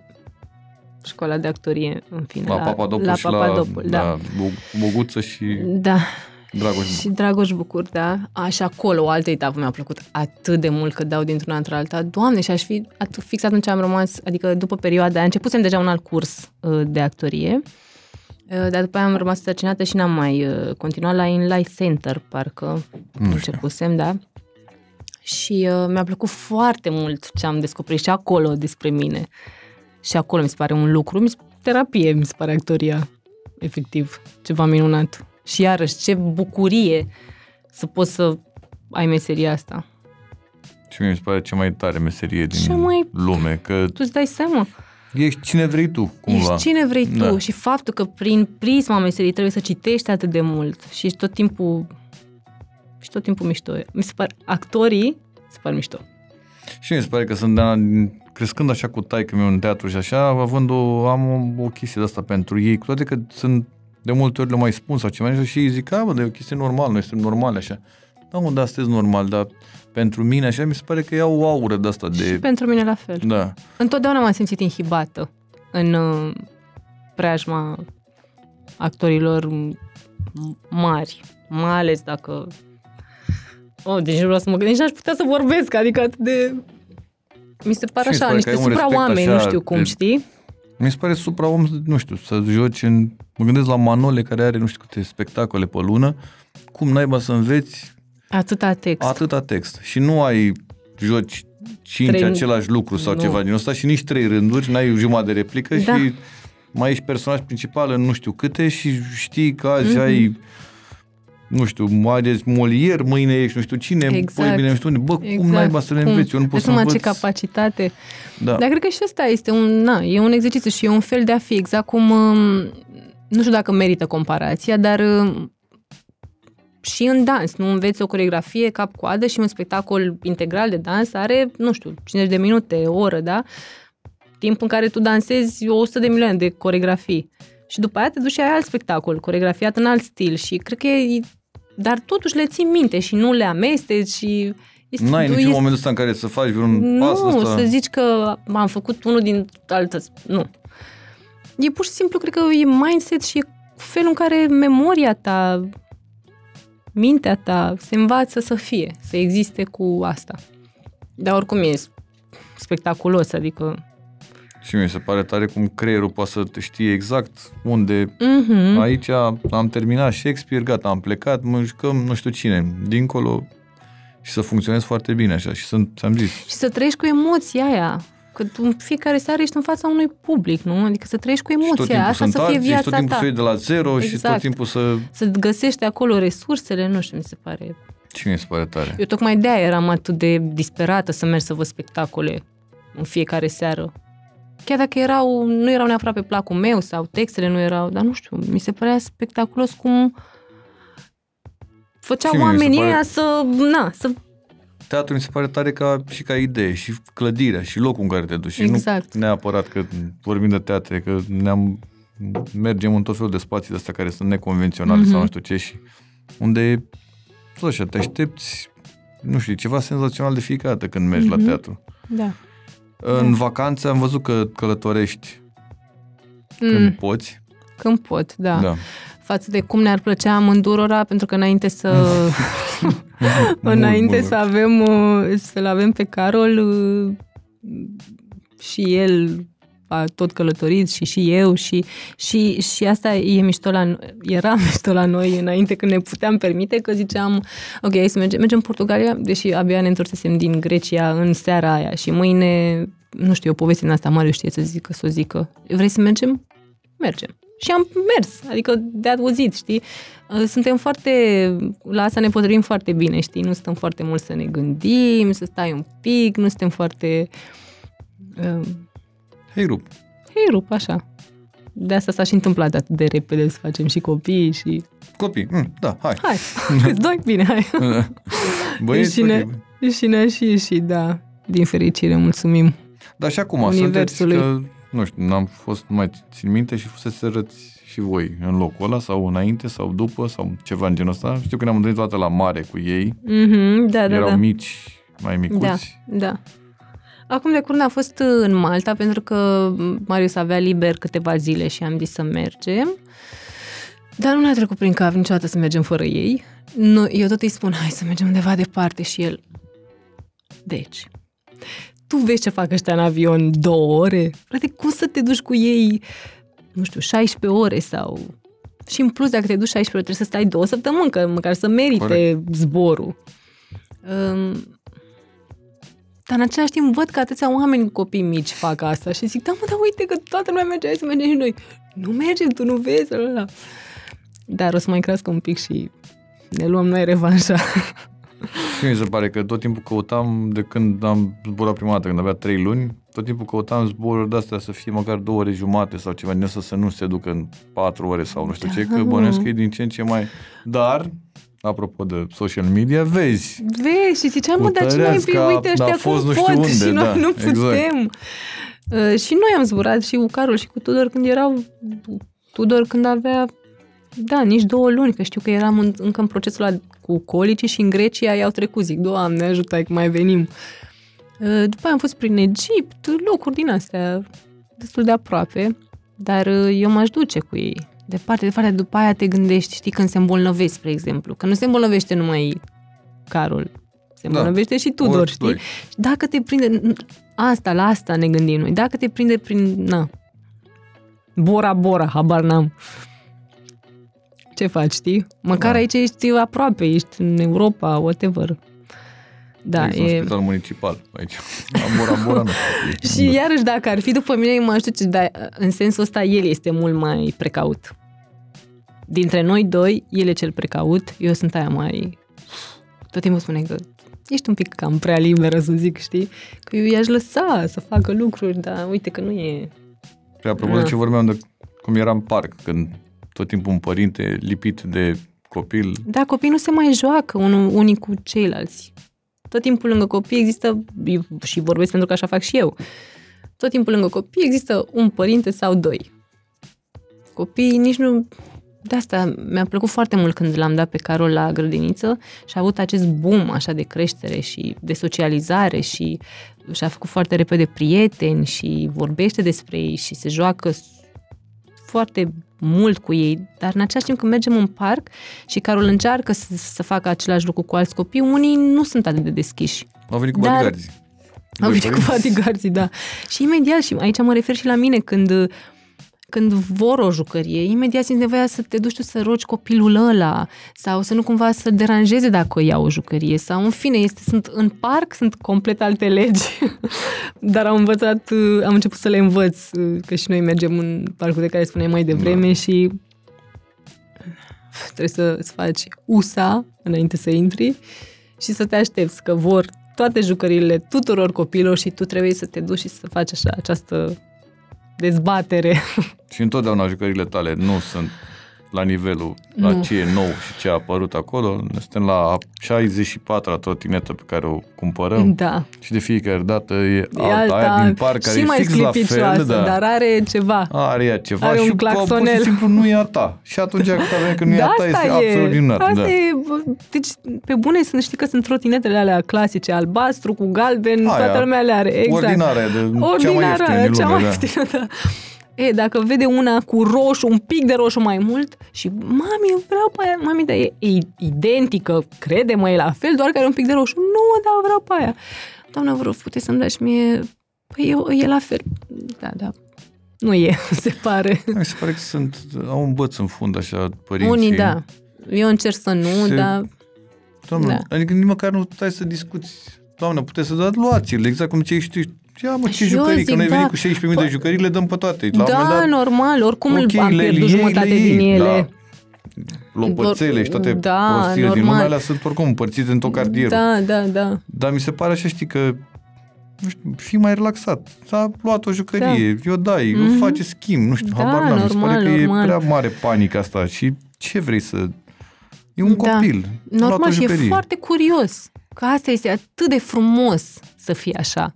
școala de actorie, în fine. La Papadopul la și Papadopul, la, da. la Bo- Boguță și Da, Dragoș. și Dragoș Bucur, da. Așa acolo, o altă etapă mi-a plăcut atât de mult că dau dintr-una într-alta. Doamne, și aș fi, at- fix atunci am rămas, adică după perioada aia, începusem deja un alt curs uh, de actorie, uh, dar după aia am rămas sărcinată și n-am mai uh, continuat la In Life Center, parcă Nu știu. începusem, da. Și uh, mi-a plăcut foarte mult ce am descoperit și acolo despre mine. Și acolo mi se pare un lucru, mi se, terapie mi se pare actoria, efectiv, ceva minunat. Și iarăși, ce bucurie să poți să ai meseria asta. Și mie mi se pare cea mai tare meserie din Cea mai- lume, că Tu îți dai seama, ești cine vrei tu, cumva. ești cine vrei tu Da. și faptul că prin prisma meseriei trebuie să citești atât de mult și ești tot timpul și tot timpul mișto. Mi se pare, actorii se par mișto. Și mi se pare că sunt de crescând așa cu taică meu în teatru și așa, având o, am o, o chestie de asta pentru ei, cu toate că sunt de multe ori le mai spun sau ceva și ei zic, a, bă, dar e o chestie normală, noi suntem normale așa. Da, mă, da, sunteți normal, dar pentru mine așa mi se pare că iau o aură de asta Și de... pentru mine la fel. Da. Întotdeauna m-am simțit inhibată în uh, preajma actorilor m- mari, mai ales dacă... Oh, deci nu vreau să mă gândesc, nici n-aș putea să vorbesc, adică atât de... Mi se par Și mi se așa, pare că niște ai un respect supra-oameni, nu așa știu cum, de- știi? Mi se pare supra-om, nu știu, să joci în... Mă gândesc la Manole, care are nu știu câte spectacole pe lună, cum naiba să înveți Atâta text. atâta text și nu ai joci cinci Trei- același lucru sau Nu. ceva din ăsta și nici trei rânduri, n-ai jumătate de replică Da. și mai ești personaj principal în nu știu câte și știi că azi Mhm. ai nu știu, azi Molier, mâine ești nu știu cine, Exact. poi bine nu știu unde. Bă, cum Exact. naiba să le Cum? înveți? Eu nu pot Dai să seama învăț. ce capacitate. Da. Dar cred că și ăsta este un, na, e un exercițiu și e un fel de a fi, exact cum, um, nu știu dacă merită comparația, dar um, și în dans, nu înveți o coregrafie cap-coadă și un spectacol integral de dans are, nu știu, 50 de minute, o oră, da? Timp în care tu dansezi 100 de milioane de coregrafii. Și după aia te duci și ai alt spectacol, coregrafiat în alt stil și cred că e, dar totuși le ții minte și nu le amesteci și este, N-ai niciun este- moment ăsta în care să faci vreun pas nu, ăsta. să zici că am făcut unul din altă... Nu. E pur și simplu, cred că e mindset și e felul în care memoria ta, mintea ta se învață să fie, să existe cu asta. Dar oricum e spectaculos, adică... Și mi se pare tare cum creierul poate să știe exact unde Mm-hmm. Aici am terminat Shakespeare, gata, am plecat, mă jucăm nu știu cine, dincolo și să funcționez foarte bine așa și sunt, ți-am zis, Și să trăiești cu emoția aia. Că tu în fiecare seară ești în fața unui public, nu? Adică să trăiești cu și tot emoția timpul asta să să fie întarci, și viața tot timpul ta. să iei de la zero și tot Exact. timpul să... Să găsești acolo resursele, nu știu, mi se pare Ce mi se pare tare? Eu tocmai de-aia eram atât de disperată să merg să văd spectacole în fiecare seară. Chiar dacă erau, nu erau neapărat pe placul meu sau textele nu erau, dar nu știu, mi se părea spectaculos cum făceau Și mie mi se oamenii pare- ăia să, na, să... Teatru mi se pare tare ca și ca idee și clădirea și locul în care te duci. Și Exact. nu neapărat că vorbim de teatre, că ne-am mergem în tot felul de spații de astea care sunt neconvenționale Mhm. sau nu știu ce și unde tot așa, te aștepți nu știu, ceva senzațional de fiecare dată când mergi Mhm. la teatru. Da. În vacanță am văzut că călătorești când Mm, poți. când pot, da. Da. Față de cum ne-ar plăcea amândurora, pentru că înainte să... înainte mult. să avem uh, să-l avem pe Carol uh, și el a tot călătorit și și eu și, și, și asta e mișto la, era mișto la noi înainte când ne puteam permite că ziceam ok, hai să mergem, mergem în Portugalia, deși abia ne întorsesem din Grecia în seara aia și mâine, nu știu, o poveste din asta mare știe să zică, să o zică. Vrei să mergem? Mergem. Și am mers, adică de auzit, știi? Uh, Suntem foarte, la asta ne potrivim foarte bine, știi? Nu stăm foarte mult să ne gândim, să stai un pic, nu suntem foarte... Uh, Hei, rup. hei, rup, așa. De asta s-a și întâmplat atât de repede să facem și copii și... Copii, mm, da, hai. Hai, câți doi? Bine, hai. Băieți, și, ne, ok. și ne și ieșit, da. Din fericire, mulțumim. Dar și acum sunteți Universului. că, nu știu, n-am fost, nu mai țin minte și fusese răți și voi în locul ăla sau înainte sau după sau ceva în genul ăsta. Știu că ne-am întâlnit toată la mare cu ei, Mm-hmm, da, da, erau da. mici, mai micuți. Da, da. Acum de curând a fost în Malta pentru că Marius avea liber câteva zile și am zis să mergem. Dar nu ne-a trecut prin cap niciodată să mergem fără ei. Nu, eu tot îi spun, hai să mergem undeva departe și el... Deci, tu vezi ce fac ăștia în avion două ore? Frate, cum să te duci cu ei, nu știu, 16 ore sau... Și în plus, dacă te duci 16 ore, trebuie să stai două săptămâni, că măcar să merite Corect. zborul. Um, dar în același timp văd că atâția oameni cu copii mici fac asta și zic, da mă, dar uite că toată lumea merge, hai să mergem și noi. Nu mergem, tu nu vezi, la, la, la. Dar o să mai crească un pic și ne luăm noi revanșa. Și mi se pare că tot timpul căutam, de când am zburat prima dată, când avea trei luni, tot timpul căutam zboruri de-astea să fie măcar două ore jumate sau ceva din asta să nu se ducă în patru ore sau nu știu ce, că Da. bănuiesc că e din ce în ce mai... Dar, apropo de social media, vezi, Vezi, și ziceam, mă, dar ce mai Hotărească, fi, uite a ăștia fost cum nu știu pot unde, și noi da, nu exact. putem. Uh, și noi am zburat și cu Carol și cu Tudor când erau Tudor când avea da, nici două luni, că știu că eram în, încă în procesul ăla cu colicii și în Grecia i-au trecut. Zic, Doamne, ajută că mai venim. Uh, După aia am fost prin Egipt, locuri din astea destul de aproape, dar uh, eu m-aș duce cu ei. Departe, departe, după aia te gândești, știi, când se îmbolnăvesc, spre exemplu, că nu se îmbolnăvește numai Carol, se Da. îmbolnăvește și Tudor, Ori știi? doi. Și dacă te prinde, asta, la asta ne gândim noi, dacă te prinde prin, na, Bora Bora, habar n-am. Ce faci, știi? Măcar Da. aici ești aproape, ești în Europa, whatever. Da, Există e... un spital municipal aici. La Bora Bora, nu știu. Și iarăși, dacă ar fi după mine, eu m-aș duce, dar în sensul ăsta el este mult mai precaut dintre noi doi, el e cel precaut, eu sunt aia mai... Tot timpul spune că ești un pic cam prea liberă, să zic, știi? Că eu i-aș lăsa să facă lucruri, dar uite că nu e... Pe apropo de Da. ce vorbeam de cum eram în parc, când tot timpul un părinte lipit de copil, Da, copiii nu se mai joacă unul, unii cu ceilalți. Tot timpul lângă copii există, eu și vorbesc pentru că așa fac și eu, tot timpul lângă copii există un părinte sau doi. Copiii nici nu... De asta mi-a plăcut foarte mult când l-am dat pe Carol la grădiniță și a avut acest boom așa de creștere și de socializare și și-a făcut foarte repede prieteni și vorbește despre ei și se joacă foarte mult cu ei, dar în același timp când mergem în parc și Carol încearcă să, să facă același lucru cu alți copii, unii nu sunt atât de deschiși. au venit cu Dar- bodyguards. Au venit cu bodyguards, da. Și imediat, și aici mă refer și la mine, când, când vor o jucărie, imediat simți nevoia să te duci tu să rogi copilul ăla sau să nu cumva să deranjeze dacă ia o jucărie sau în fine, este, sunt în parc, sunt complet alte legi, dar am învățat, am început să le învăț, că și noi mergem în parcul de care spuneai mai devreme da. și trebuie să îți faci USA înainte să intri și să te aștepți că vor toate jucăriile tuturor copiilor și tu trebuie să te duci și să faci așa această dezbatere. Și întotdeauna jucările tale nu sunt la nivelul la Nu. ce e nou și ce a apărut acolo. Noi suntem la 64-a trotinetă pe care o cumpărăm Da. și de fiecare dată e, E alta, aia din parc care și e mai fix la fel, sclipicioasă, da. dar are ceva. Are ea ceva Are un și pur claxonel. și simplu nu e a ta. Și atunci când avem că nu e da, a ta, asta este e. absolut minunat. Asta da. e, bă, deci, pe bune, sunt, știi că sunt trotinetele alea clasice, albastru cu galben, Aia, toată lumea le are. Exact. Ordinară, de cea mai Ordinară, ieftină din cea lume, mai da. ieftină, da. E, dacă vede una cu roșu, un pic de roșu mai mult și mami, eu vreau pe aia, mami, dar e, e identică, crede-mă, e la fel, doar că are un pic de roșu. Nu, da, vreau pe aia. Doamna, vă rog, puteți să-mi dați mie... Păi eu, e la fel. Da, da. Nu e, se pare. Mi se pare că sunt, au un băț în fund așa părinții. Unii, da. Eu încerc să nu, Se- dar... Doamne, Da. adică nici măcar nu stai să discuți. Doamne, puteți să dați, luați-le, exact cum ziceai și tu. Ia mă, ce Și eu jucării, că zic, noi da. venim cu 16.000 de Păi- jucării, le dăm pe toate. La un da, moment dat, normal, oricum ok, îl am le pierdut iei, jumătate le iei, din ele. Da. Lopățele și toate Da, prostiile din normal. lumea alea sunt oricum împărțite în tot cartierul. Da, da, da. Dar mi se pare așa, știi, că nu știu, fii mai relaxat. S-a luat o jucărie, da. eu dai, Mhm. mm-hmm. face schimb, nu știu, Da, habar n-am. Mi se pare normal, că normal. e prea mare panică asta și ce vrei să... E un Da. copil. a luat o Normal și e jucărie. foarte curios. Că asta este atât de frumos să fie așa.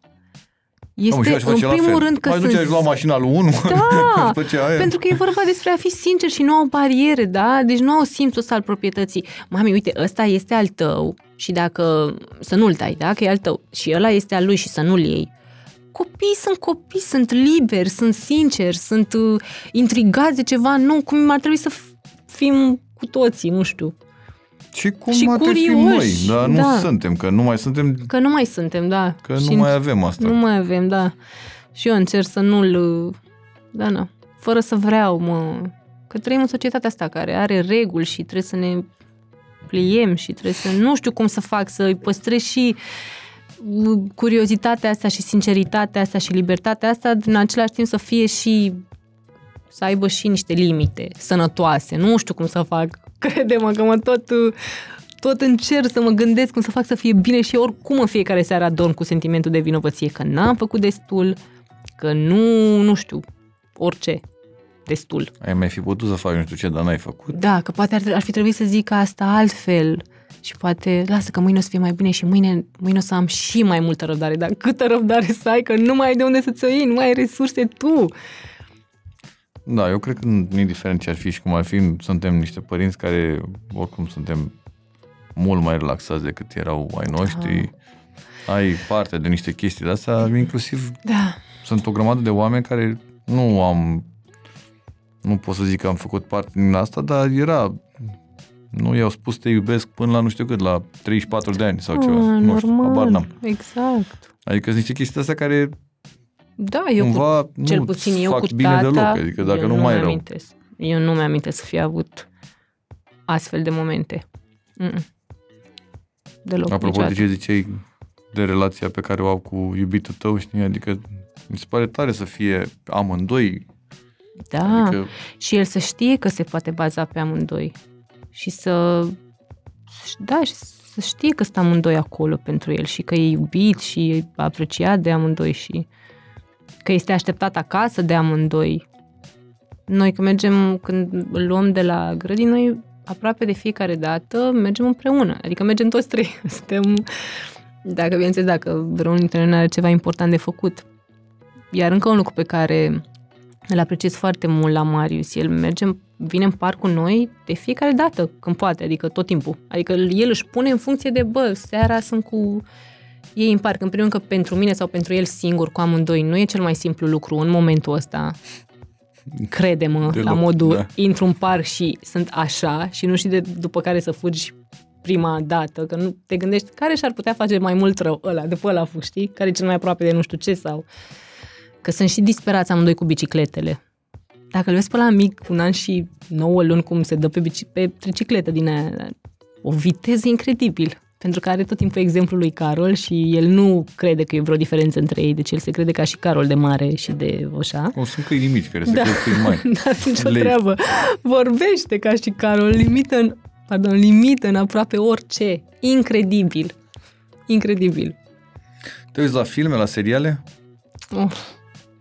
Am, și Este, aș face în la primul fel. rând, că Mai sunt... duceai și lua mașina lui 1 Da, făcea aia. Pentru că e vorba despre a fi sincer și nu au bariere, da? Deci nu au simțul ăsta al proprietății. Mami, uite, ăsta este al tău și dacă... Să nu-l dai, da? Că e al tău. Și ăla este al lui și să nu-l iei. Copiii sunt copii, sunt liberi, sunt sinceri, sunt uh, intrigați de ceva nou, cum ar trebui să f- fim cu toții, nu știu. Și cum și ar trebui să fim curioși, noi, dar nu da. suntem, că nu mai suntem, Că nu mai suntem, da. că Și nu mai avem asta. Nu mai avem, da. Și eu încerc să nu-l... Da, na. Fără să vreau, mă. Că trăim în societatea asta care are reguli și trebuie să ne pliem și trebuie să... Nu știu cum să fac, să-i păstrez și uh, curiozitatea asta și sinceritatea asta și libertatea asta, în același timp să fie și să aibă și niște limite sănătoase. Nu știu cum să fac. Crede-mă că mă tot, uh, tot încerc să mă gândesc cum să fac să fie bine și oricum în fiecare seară adorm cu sentimentul de vinovăție că n-am făcut destul, că nu, nu știu, orice, destul. Ai mai fi putut să faci nu știu ce, dar n-ai făcut. Da, că poate ar, ar fi trebuit să zic asta altfel și poate, lasă că mâine o să fie mai bine și mâine, mâine o să am și mai multă răbdare, dar câtă răbdare să ai, că nu mai ai de unde să-ți o iei, nu mai ai resurse tu. Da, eu cred că indiferent ce ar fi și cum ar fi, suntem niște părinți care oricum suntem mult mai relaxați decât erau ai noștri. Ai parte de niște chestii de astea, inclusiv Da, sunt o grămadă de oameni care nu am nu pot să zic că am făcut parte din asta, dar era nu i-au spus te iubesc până la nu știu cât, la 34 de ani sau ceva. Ah, nu știu, normal, habar n-am. exact. Adică sunt niște chestii astea care Da, eu cu, cumva cel nu puțin eu fac cu bine tata, deloc, adică dacă eu nu mai rău. amintesc. Eu nu mi-amintesc să fi avut astfel de momente. Mm-mm. Deloc, Apropo niciodată. de ce ziceai de relația pe care o au cu iubitul tău, știi? Adică mi se pare tare să fie amândoi Da, adică... și el să știe că se poate baza pe amândoi și să, da, și să știe că sunt amândoi acolo pentru el și că e iubit și e apreciat de amândoi și că este așteptat acasă de amândoi. Noi când mergem, când îl luăm de la grădini, noi aproape de fiecare dată mergem împreună, adică mergem toți trei. Suntem, dacă bineînțeles, dacă vreunul dintre noi are ceva important de făcut. Iar încă un lucru pe care îl apreciez foarte mult la Marius. El merge, vine în parc cu noi de fiecare dată când poate, adică tot timpul. Adică el își pune în funcție de, bă, seara sunt cu ei în parc. În primul rând că pentru mine sau pentru el singur, cu amândoi, nu e cel mai simplu lucru în momentul ăsta. Crede-mă, Deloc, la modul, da. intru în parc și sunt așa și nu știi de după care să fugi prima dată, că nu te gândești care și-ar putea face mai mult rău ăla, după ăla fugi, știi? Care e cel mai aproape de nu știu ce sau că sunt și disperați amândoi cu bicicletele. Dacă îl vezi pe la mic, un an și 9 luni, cum se dă pe, bici, pe tricicletă din aia, o viteză incredibil. Pentru că are tot timpul exemplul lui Carol și el nu crede că e vreo diferență între ei, deci el se crede ca și Carol de mare și de așa. O, sunt câini mici care se da. cred mai. Da, nicio treabă. Vorbește ca și Carol, limită în, pardon, limită în aproape orice. Incredibil. Incredibil. Te uiți la filme, la seriale? Oh,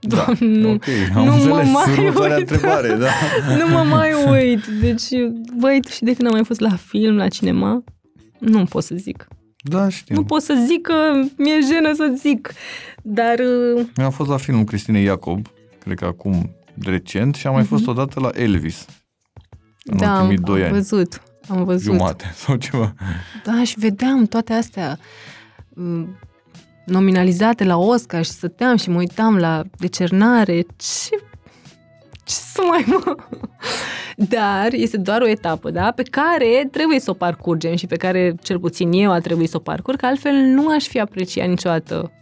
da, nu, ok, am nu înțeles. Mă mai uit. întrebare, da. nu mă mai uit. Deci, băi, și de când am mai fost la film, la cinema, nu pot să zic. Da, știu. Nu pot să zic că mi-e jenă să zic, dar... Uh, Eu am fost la filmul Cristine Iacob, cred că acum recent, și am mai uh-huh. fost odată la Elvis. În da, ultimii doi am ani. văzut, am văzut. Jumate sau ceva. Da, și vedeam toate astea nominalizate la Oscar și stăteam și mă uitam la decernare. Ce, ce să mai mă... Dar este doar o etapă, da? Pe care trebuie să o parcurgem și pe care cel puțin eu a trebuit să o parcurg, că altfel nu aș fi apreciat niciodată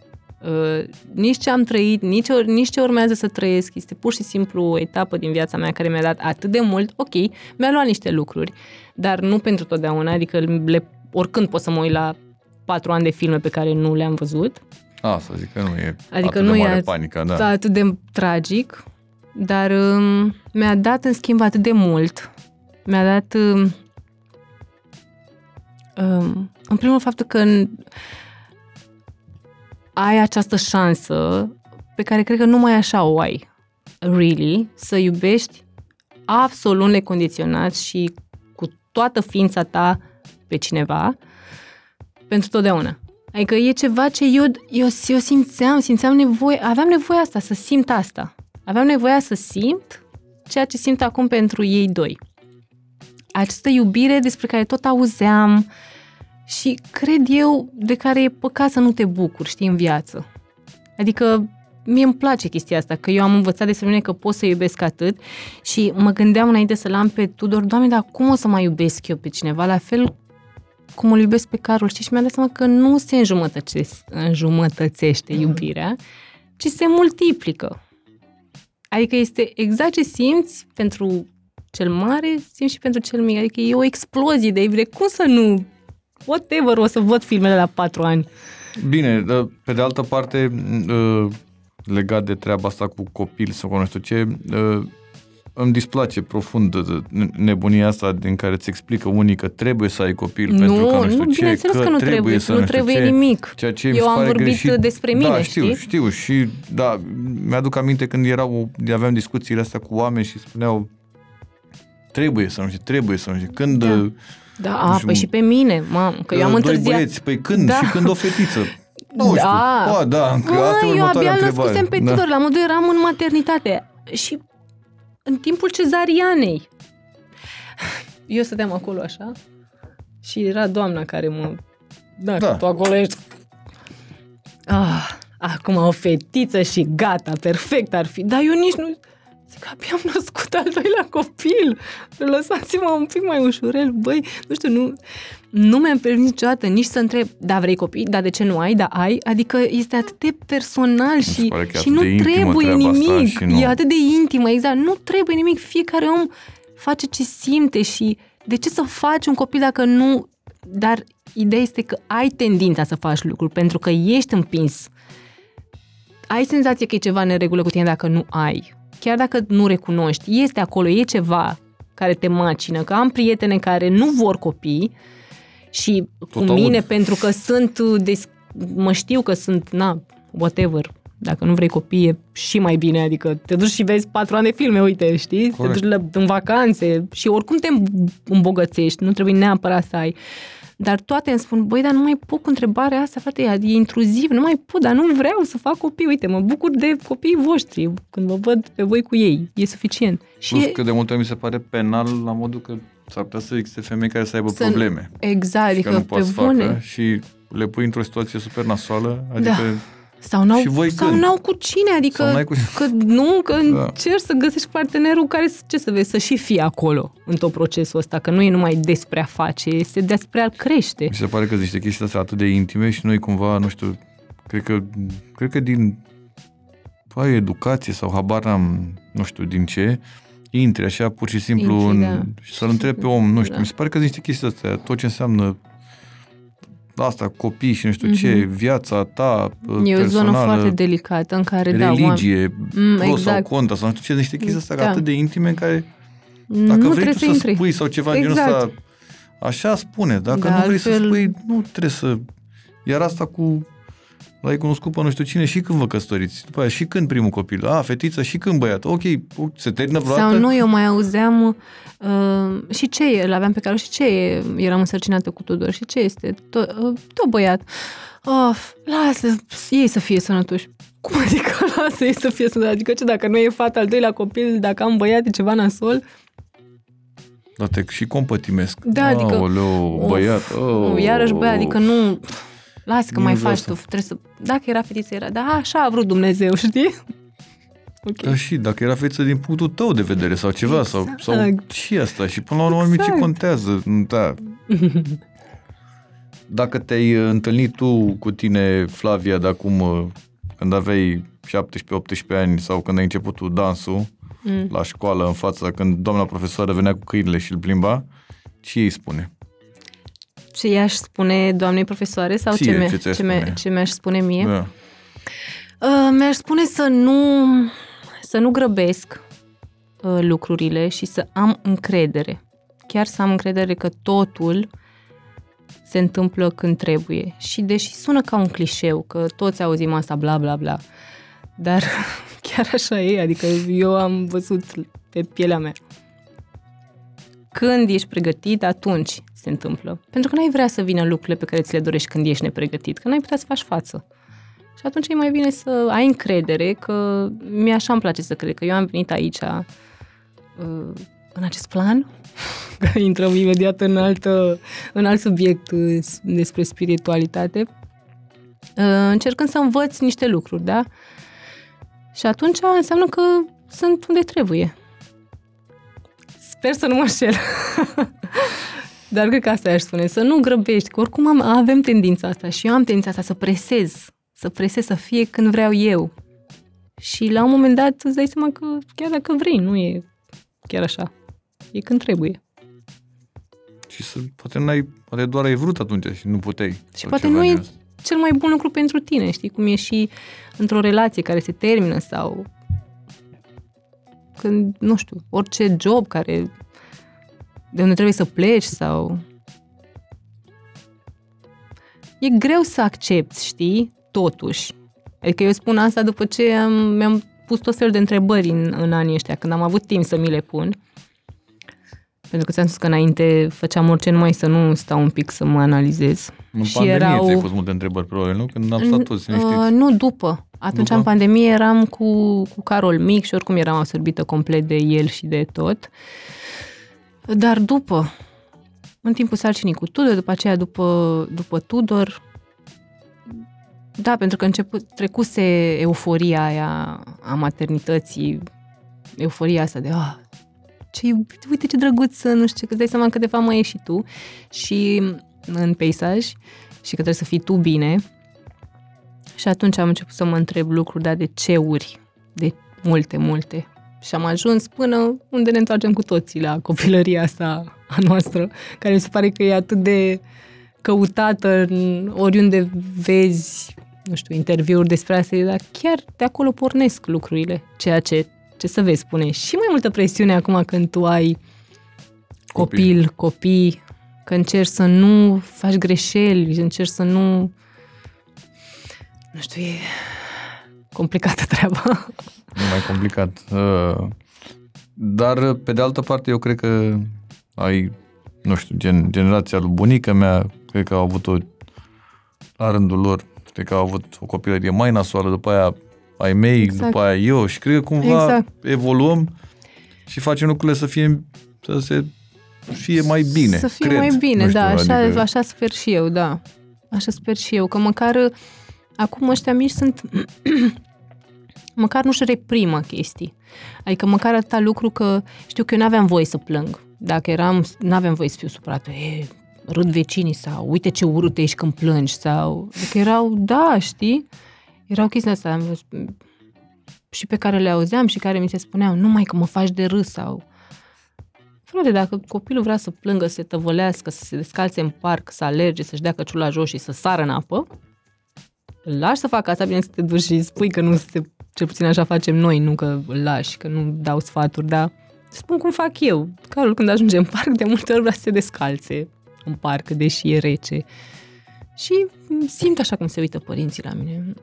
uh, nici ce am trăit, nici, nici ce urmează să trăiesc. Este pur și simplu o etapă din viața mea care mi-a dat atât de mult. Ok, mi-a luat niște lucruri, dar nu pentru totdeauna, adică le, oricând pot să mă uit la patru ani de filme pe care nu le-am văzut. A, să zic că nu e adică atât nu de mare e panica, da. atât de tragic, dar um, mi-a dat în schimb atât de mult. Mi-a dat um, um, în primul faptul că ai această șansă pe care cred că numai așa o ai, really, să iubești absolut necondiționat și cu toată ființa ta pe cineva pentru totdeauna. Adică e ceva ce eu, eu, eu simțeam, simțeam nevoie, aveam nevoie asta, să simt asta. Aveam nevoia să simt ceea ce simt acum pentru ei doi. Această iubire despre care tot auzeam și cred eu de care e păcat să nu te bucuri, știi, în viață. Adică mie îmi place chestia asta, că eu am învățat despre mine că pot să iubesc atât și mă gândeam înainte să-l am pe Tudor, Doamne, dar cum o să mai iubesc eu pe cineva? La fel cum îl iubesc pe Carol, știi? Și mi-am dat seama că nu se înjumătățește iubirea, ci se multiplică. Adică este exact ce simți pentru cel mare, simți și pentru cel mic. Adică e o explozie de iubire. Cum să nu... Whatever, o să văd filmele la patru ani. Bine, pe de altă parte, ă, legat de treaba asta cu copil sau cu nu știu ce, ă, îmi displace profund nebunia asta din care îți explică unii că trebuie să ai copil nu, pentru că nu știu nu, ce, că, că nu trebuie, trebuie să nu, nu trebuie ce, nimic. Ceea ce Eu am vorbit greșit. despre mine, da, știu, știi? știu și da, mi-aduc aminte când erau, aveam discuțiile astea cu oameni și spuneau trebuie să nu știu, trebuie să nu știu. Când da. Da, a, știu, păi și pe mine, mamă, că eu am doi întârziat. băieți, păi când? Da. Și când o fetiță? Nu da. știu. Ba, da, că Mă, asta e eu abia întrebare. pe da. Tudor, la modul eram în maternitate. Și în timpul cezarianei. Eu stăteam acolo așa și era doamna care mă... Da, da. tu acolo ești... Ah, acum o fetiță și gata, perfect ar fi. Dar eu nici nu... Zic, abia am născut al doilea copil. Lăsați-mă un pic mai ușurel. Băi, nu știu, nu, nu mi-am permis niciodată nici să întreb, da, vrei copii? Da, de ce nu ai? Da, ai? Adică este atât de personal și, și nu trebuie nimic. Nu... E atât de intimă, exact. Nu trebuie nimic. Fiecare om face ce simte și de ce să faci un copil dacă nu... Dar ideea este că ai tendința să faci lucruri pentru că ești împins. Ai senzație că e ceva în regulă cu tine dacă nu ai chiar dacă nu recunoști, este acolo, e ceva care te macină, că am prietene care nu vor copii și Tot cu mine, aud. pentru că sunt, uh, des, mă știu că sunt, na, whatever, dacă nu vrei copii e și mai bine, adică te duci și vezi patru ani de filme, uite, știi? Corect. Te duci la, în vacanțe și oricum te îmbogățești, nu trebuie neapărat să ai. Dar toate îmi spun, băi, dar nu mai pot cu întrebarea asta, frate, e e intruziv, nu mai pot, dar nu vreau să fac copii. Uite, mă bucur de copiii voștri când vă văd pe voi cu ei. E suficient. Plus și e- că de multe ori mi se pare penal la modul că s-ar putea să existe femei care să aibă Să- probleme. Exact, și că adică nu pe poți să bune. facă și le pui într-o situație super nasoală, adică Sau n-au, Și voi sau când? n-au cu cine, adică Sau n-ai cu- că nu, că Da. încerci să găsești partenerul care, să- ce să vezi, să și fie acolo în tot procesul ăsta, că nu e numai despre a face, este despre a crește. mi se pare că sunt niște chestii astea atât de intime și noi cumva, nu știu, cred că, cred că din păi, educație sau habar n-am, nu știu din ce, intri așa pur și simplu Intri, în, da. și să-l întrebi pe om, nu știu, Da. mi se pare că sunt niște chestii astea, tot ce înseamnă asta, copii și nu știu ce, Mhm. viața ta E o zonă personală, foarte delicată în care, da, oameni, religie, Mm, pro sau exact. contra, sau nu știu ce, niște chestii astea Da. atât de intime în care nu dacă vrei trebuie tu să să intri. spui sau ceva în genul Exact. ăsta, așa spune. Dacă Da, nu vrei să altfel- spui, nu trebuie să... Iar asta cu... L-ai cunoscut pe nu știu cine și când vă căsătoriți. După aia și când primul copil. A, fetiță și când băiat. Ok, se termină vreodată? Sau nu, eu mai auzeam uh, și ce e, îl aveam pe care și ce e, eram însărcinată cu Tudor și ce este, tot, uh, tot băiat. Of, lasă ei să fie sănătoși. Cum adică lasă ei să fie sănătoși? Adică ce, dacă nu e fata al doilea copil, dacă am băiat, e ceva nasol? Da, te și compătimesc. Da, adică- Aoleu, Of, băiat. Oh, Iarăși băiat, adică nu... Lasă că Nu mai vreau faci să- tu, trebuie să... Dacă era fetiță, era, da, așa a vrut Dumnezeu, știi? Ok. Da, și dacă era fetiță din punctul tău de vedere sau ceva, sau, Exact. sau și asta. Și până la urmă, exact. ce Exact. contează? Da. Dacă te-ai uh, întâlnit tu cu tine, Flavia, de acum, uh, când aveai 17-18 ani sau când ai început tu dansul Mm. la școală în fața, când doamna profesoară venea cu câinile și îl plimba, ce îi spune? Ce i-aș spune doamnei profesoare sau Ție, ce, mi- ce ți-ai ce, mi- spune? ce mi-aș spune mie? Da. Uh, mi-aș spune să nu, să nu grăbesc uh, lucrurile și să am încredere. Chiar să am încredere că totul se întâmplă când trebuie. Și deși sună ca un clișeu, că toți auzim asta, bla, bla, bla, dar chiar așa e, adică eu am văzut pe pielea mea. Când ești pregătit, atunci se întâmplă. Pentru că n-ai vrea să vină lucrurile pe care ți le dorești când ești nepregătit, că n-ai putea să faci față. Și atunci e mai bine să ai încredere că mie așa îmi place să cred că eu am venit aici uh, în acest plan, că intrăm imediat în, altă, în alt subiect uh, despre spiritualitate, uh, încercând să învăț niște lucruri, da? Și atunci înseamnă că sunt unde trebuie. Sper să nu mă șel. Dar cred că asta aș spune, să nu grăbești, că oricum am, avem tendința asta și eu am tendința asta să presez, să presez să fie când vreau eu. Și la un moment dat îți dai seama că chiar dacă vrei, nu e chiar așa. E când trebuie. Și să, poate, n-ai, poate doar ai vrut atunci și nu puteai. Și sau poate ceva nu e genul ăsta. cel mai bun lucru pentru tine, știi? Cum e și într-o relație care se termină sau când, nu știu, orice job care de unde trebuie să pleci sau e greu să accepti, știi? Totuși. Adică eu spun asta după ce am, mi-am pus tot felul de întrebări în, în anii ăștia, când am avut timp să mi le pun. Pentru că ți-am spus că înainte făceam orice numai să nu stau un pic să mă analizez. În și pandemie erau- ți-ai pus multe întrebări, probabil, nu? Când am stat toți Uh, liniștiți. nu, după. Atunci, După? în pandemie, eram cu, cu Carol mic și oricum eram absorbită complet de el și de tot. Dar după, în timpul sarcinii cu Tudor, după aceea după, după Tudor, da, pentru că început, trecuse euforia aia a maternității, euforia asta de, ah, ce, uite ce drăguț, nu știu ce, că îți dai seama că de fapt mai ești și tu și în peisaj și că trebuie să fii tu bine. Și atunci am început să mă întreb lucruri, dar de ce uri? De multe, multe. Și am ajuns până unde ne întoarcem cu toții la copilăria asta a noastră, care mi se pare că e atât de căutată în oriunde vezi, nu știu, interviuri despre asta, dar chiar de acolo pornesc lucrurile, ceea ce ce să vezi, spune și mai multă presiune acum când tu ai Copii. copil, copii, că încerci să nu faci greșeli, încerci să nu... Nu știu, e complicată treaba. E mai complicat. Uh, Dar, pe de altă parte, eu cred că ai, nu știu, gen, generația lui bunica mea, cred că au avut o, la rândul lor, cred că au avut o copilărie mai nasoală, după aia ai mei, Exact. după aia eu și cred că cumva Exact. evoluăm și facem lucrurile să fie, să se fie mai bine. Să fie cred. mai bine, Nu știu, da, așa, adică- așa sper și eu, da. Așa sper și eu, că măcar uh, acum ăștia mici sunt... măcar nu-și reprimă chestii. Adică măcar atâta lucru că știu că eu n-aveam voie să plâng. Dacă eram, n-aveam voie să fiu supărată. E, râd vecinii sau uite ce urât ești când plângi sau... Adică erau, da, știi? Erau chestii astea și pe care le auzeam și care mi se spuneau, numai că mă faci de râs sau Frate, dacă copilul vrea să plângă, să se tăvălească, să se descalțe în parc, să alerge, să-și dea căciula jos și să sară în apă, îl lași să facă asta, bine să te duci și spui că nu se, cel puțin așa facem noi, nu că îl lași, că nu dau sfaturi, dar spun cum fac eu. Carol, când ajunge în parc, de multe ori vrea să se descalțe în parc, deși e rece. Și simt așa cum se uită părinții la mine.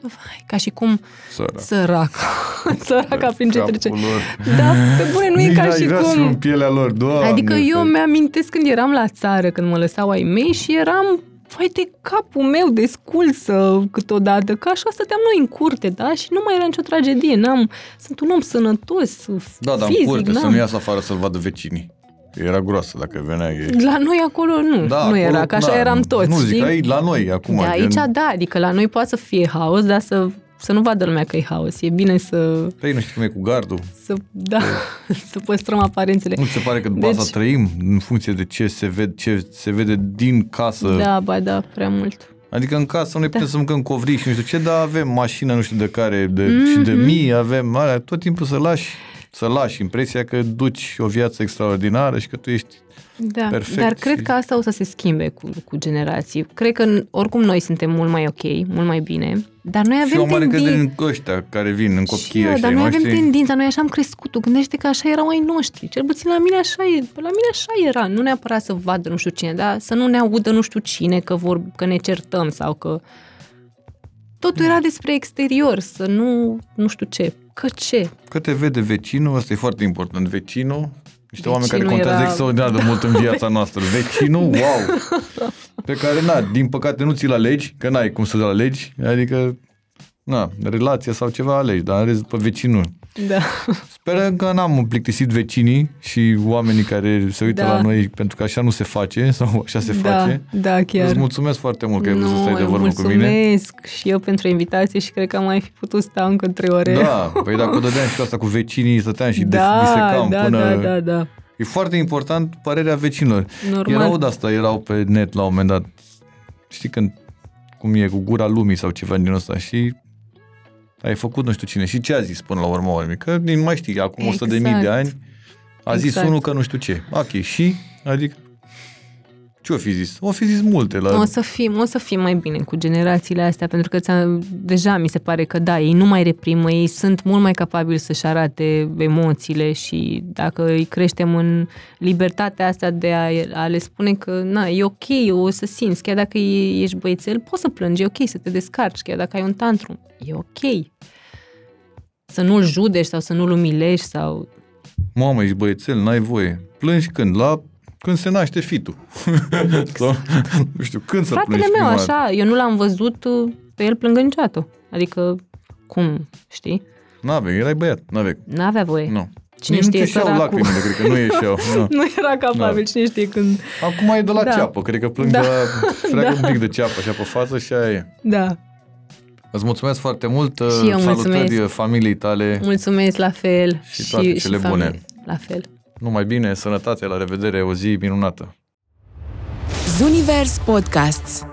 Vai, ca și cum Sărac. sărac, săraca prin ce Capul trece. lor. Da, pe bune, nu e Nici ca n-ai și vrea să fiu cum... în pielea lor, doamne. Adică eu ferește. mi-amintesc când eram la țară, când mă lăsau ai mei și eram vai de capul meu desculsă câteodată, că așa stăteam noi în curte, da? Și nu mai era nicio tragedie, n-am, sunt un om sănătos, Da, dar fizic, în curte, să n-am. nu iasă afară să-l vadă vecinii. Era groasă dacă venea ei. La noi acolo nu, Da, nu acolo, era, că așa da, eram toți, Nu zic, știi? aici, la noi, acum. de aici, gen, da, adică la noi poate să fie haos, dar să, să nu vadă lumea că e haos. E bine să, Păi nu știu cum e cu gardul. să da, să păstrăm aparențele. Nu ți se pare că după Deci- asta trăim în funcție de ce se vede, ce se vede din casă? Da, ba da, prea mult. Adică în casă noi putem să mâncăm covrici și nu știu ce, dar avem mașină nu știu de care de, Mhm. și de mii avem, alea, tot timpul să lași să lași impresia că duci o viață extraordinară și că tu ești Da, Perfect dar cred și- că asta o să se schimbe cu, cu generații. Cred că n- oricum noi suntem mult mai ok, mult mai bine, dar noi și o avem mare încredere tendința... în ăștia care vin, în Și copiii eu, ăștia dar noi noștri. avem tendința, noi așa am crescut. Tu gândește că așa erau ai noștri. Cel puțin la mine așa e. La mine așa era. Nu neapărat să vadă nu știu cine, dar să nu ne audă nu știu cine că, vor, că ne certăm sau că... Totul era despre exterior, să nu, nu știu ce. Că ce? Că te vede vecinul, asta e foarte important, vecinul, niște oameni care Vecinul contează era- extraordinar de mult în viața noastră. Vecinul, wow! Pe care, na, din păcate nu ți-l alegi, că n-ai cum să-l alegi, adică, na, relația sau ceva alegi, dar ales pe vecinul. Da. Sperăm că n-am plictisit vecinii și oamenii care se uită Da. la noi, pentru că așa nu se face sau așa se da, face. da, chiar. Îți mulțumesc foarte mult că ai vrut să Nu, stai de eu vorbă cu mine. mulțumesc și eu pentru invitație și cred că am mai fi putut sta încă trei ore. Da, păi dacă o dădeam și cu asta cu vecinii, stăteam și da, disecam da, până... da, da, da. E foarte important părerea vecinilor. Normal. Erau de asta, erau pe net la un moment dat. Știi când, cum e, cu gura lumii sau ceva din ăsta și ai făcut nu știu cine. Și ce a zis până la urmă urmei? Că nu mai știi, acum 100 de mii de Exact. ani a zis Exact. unul că nu știu ce. Ok, și? Adică ce o fi zis? O fi zis multe la... O să fim, o să fim mai bine cu generațiile astea, pentru că ți-am, deja mi se pare că da, ei nu mai reprimă, ei sunt mult mai capabili să-și arate emoțiile și dacă îi creștem în libertatea asta de a, a le spune că na, e ok, o să simți, chiar dacă e- ești băiețel, poți să plângi, e ok să te descarci, chiar dacă ai un tantrum, e ok. Să nu-l judești sau să nu-l umilești sau... Mamă, ești băiețel, n-ai voie. Plângi când? La când se naște fitul. Sau, nu știu, când să Fratele plângi meu, prima dată? așa, eu nu l-am văzut uh, pe el plângând niciodată. Adică, cum, știi? N-avea, erai băiat, n-avea. N-avea voie. Nu. Cine Nici știe, nu ți-au săracul. lacrimile, cred că nu ieșeau. Nu. Nu era capabil, cine știe când... Acum e de la Da. ceapă, cred că plâng Da. de la... Freacă Da. un pic de ceapă așa pe față și aia e. Da. Îți mulțumesc foarte mult, eu salutări mulțumesc. familiei tale, Mulțumesc la fel. Și toate cele bune. familie. La fel. Numai bine, sănătate, la revedere, o zi minunată. Zunivers Podcasts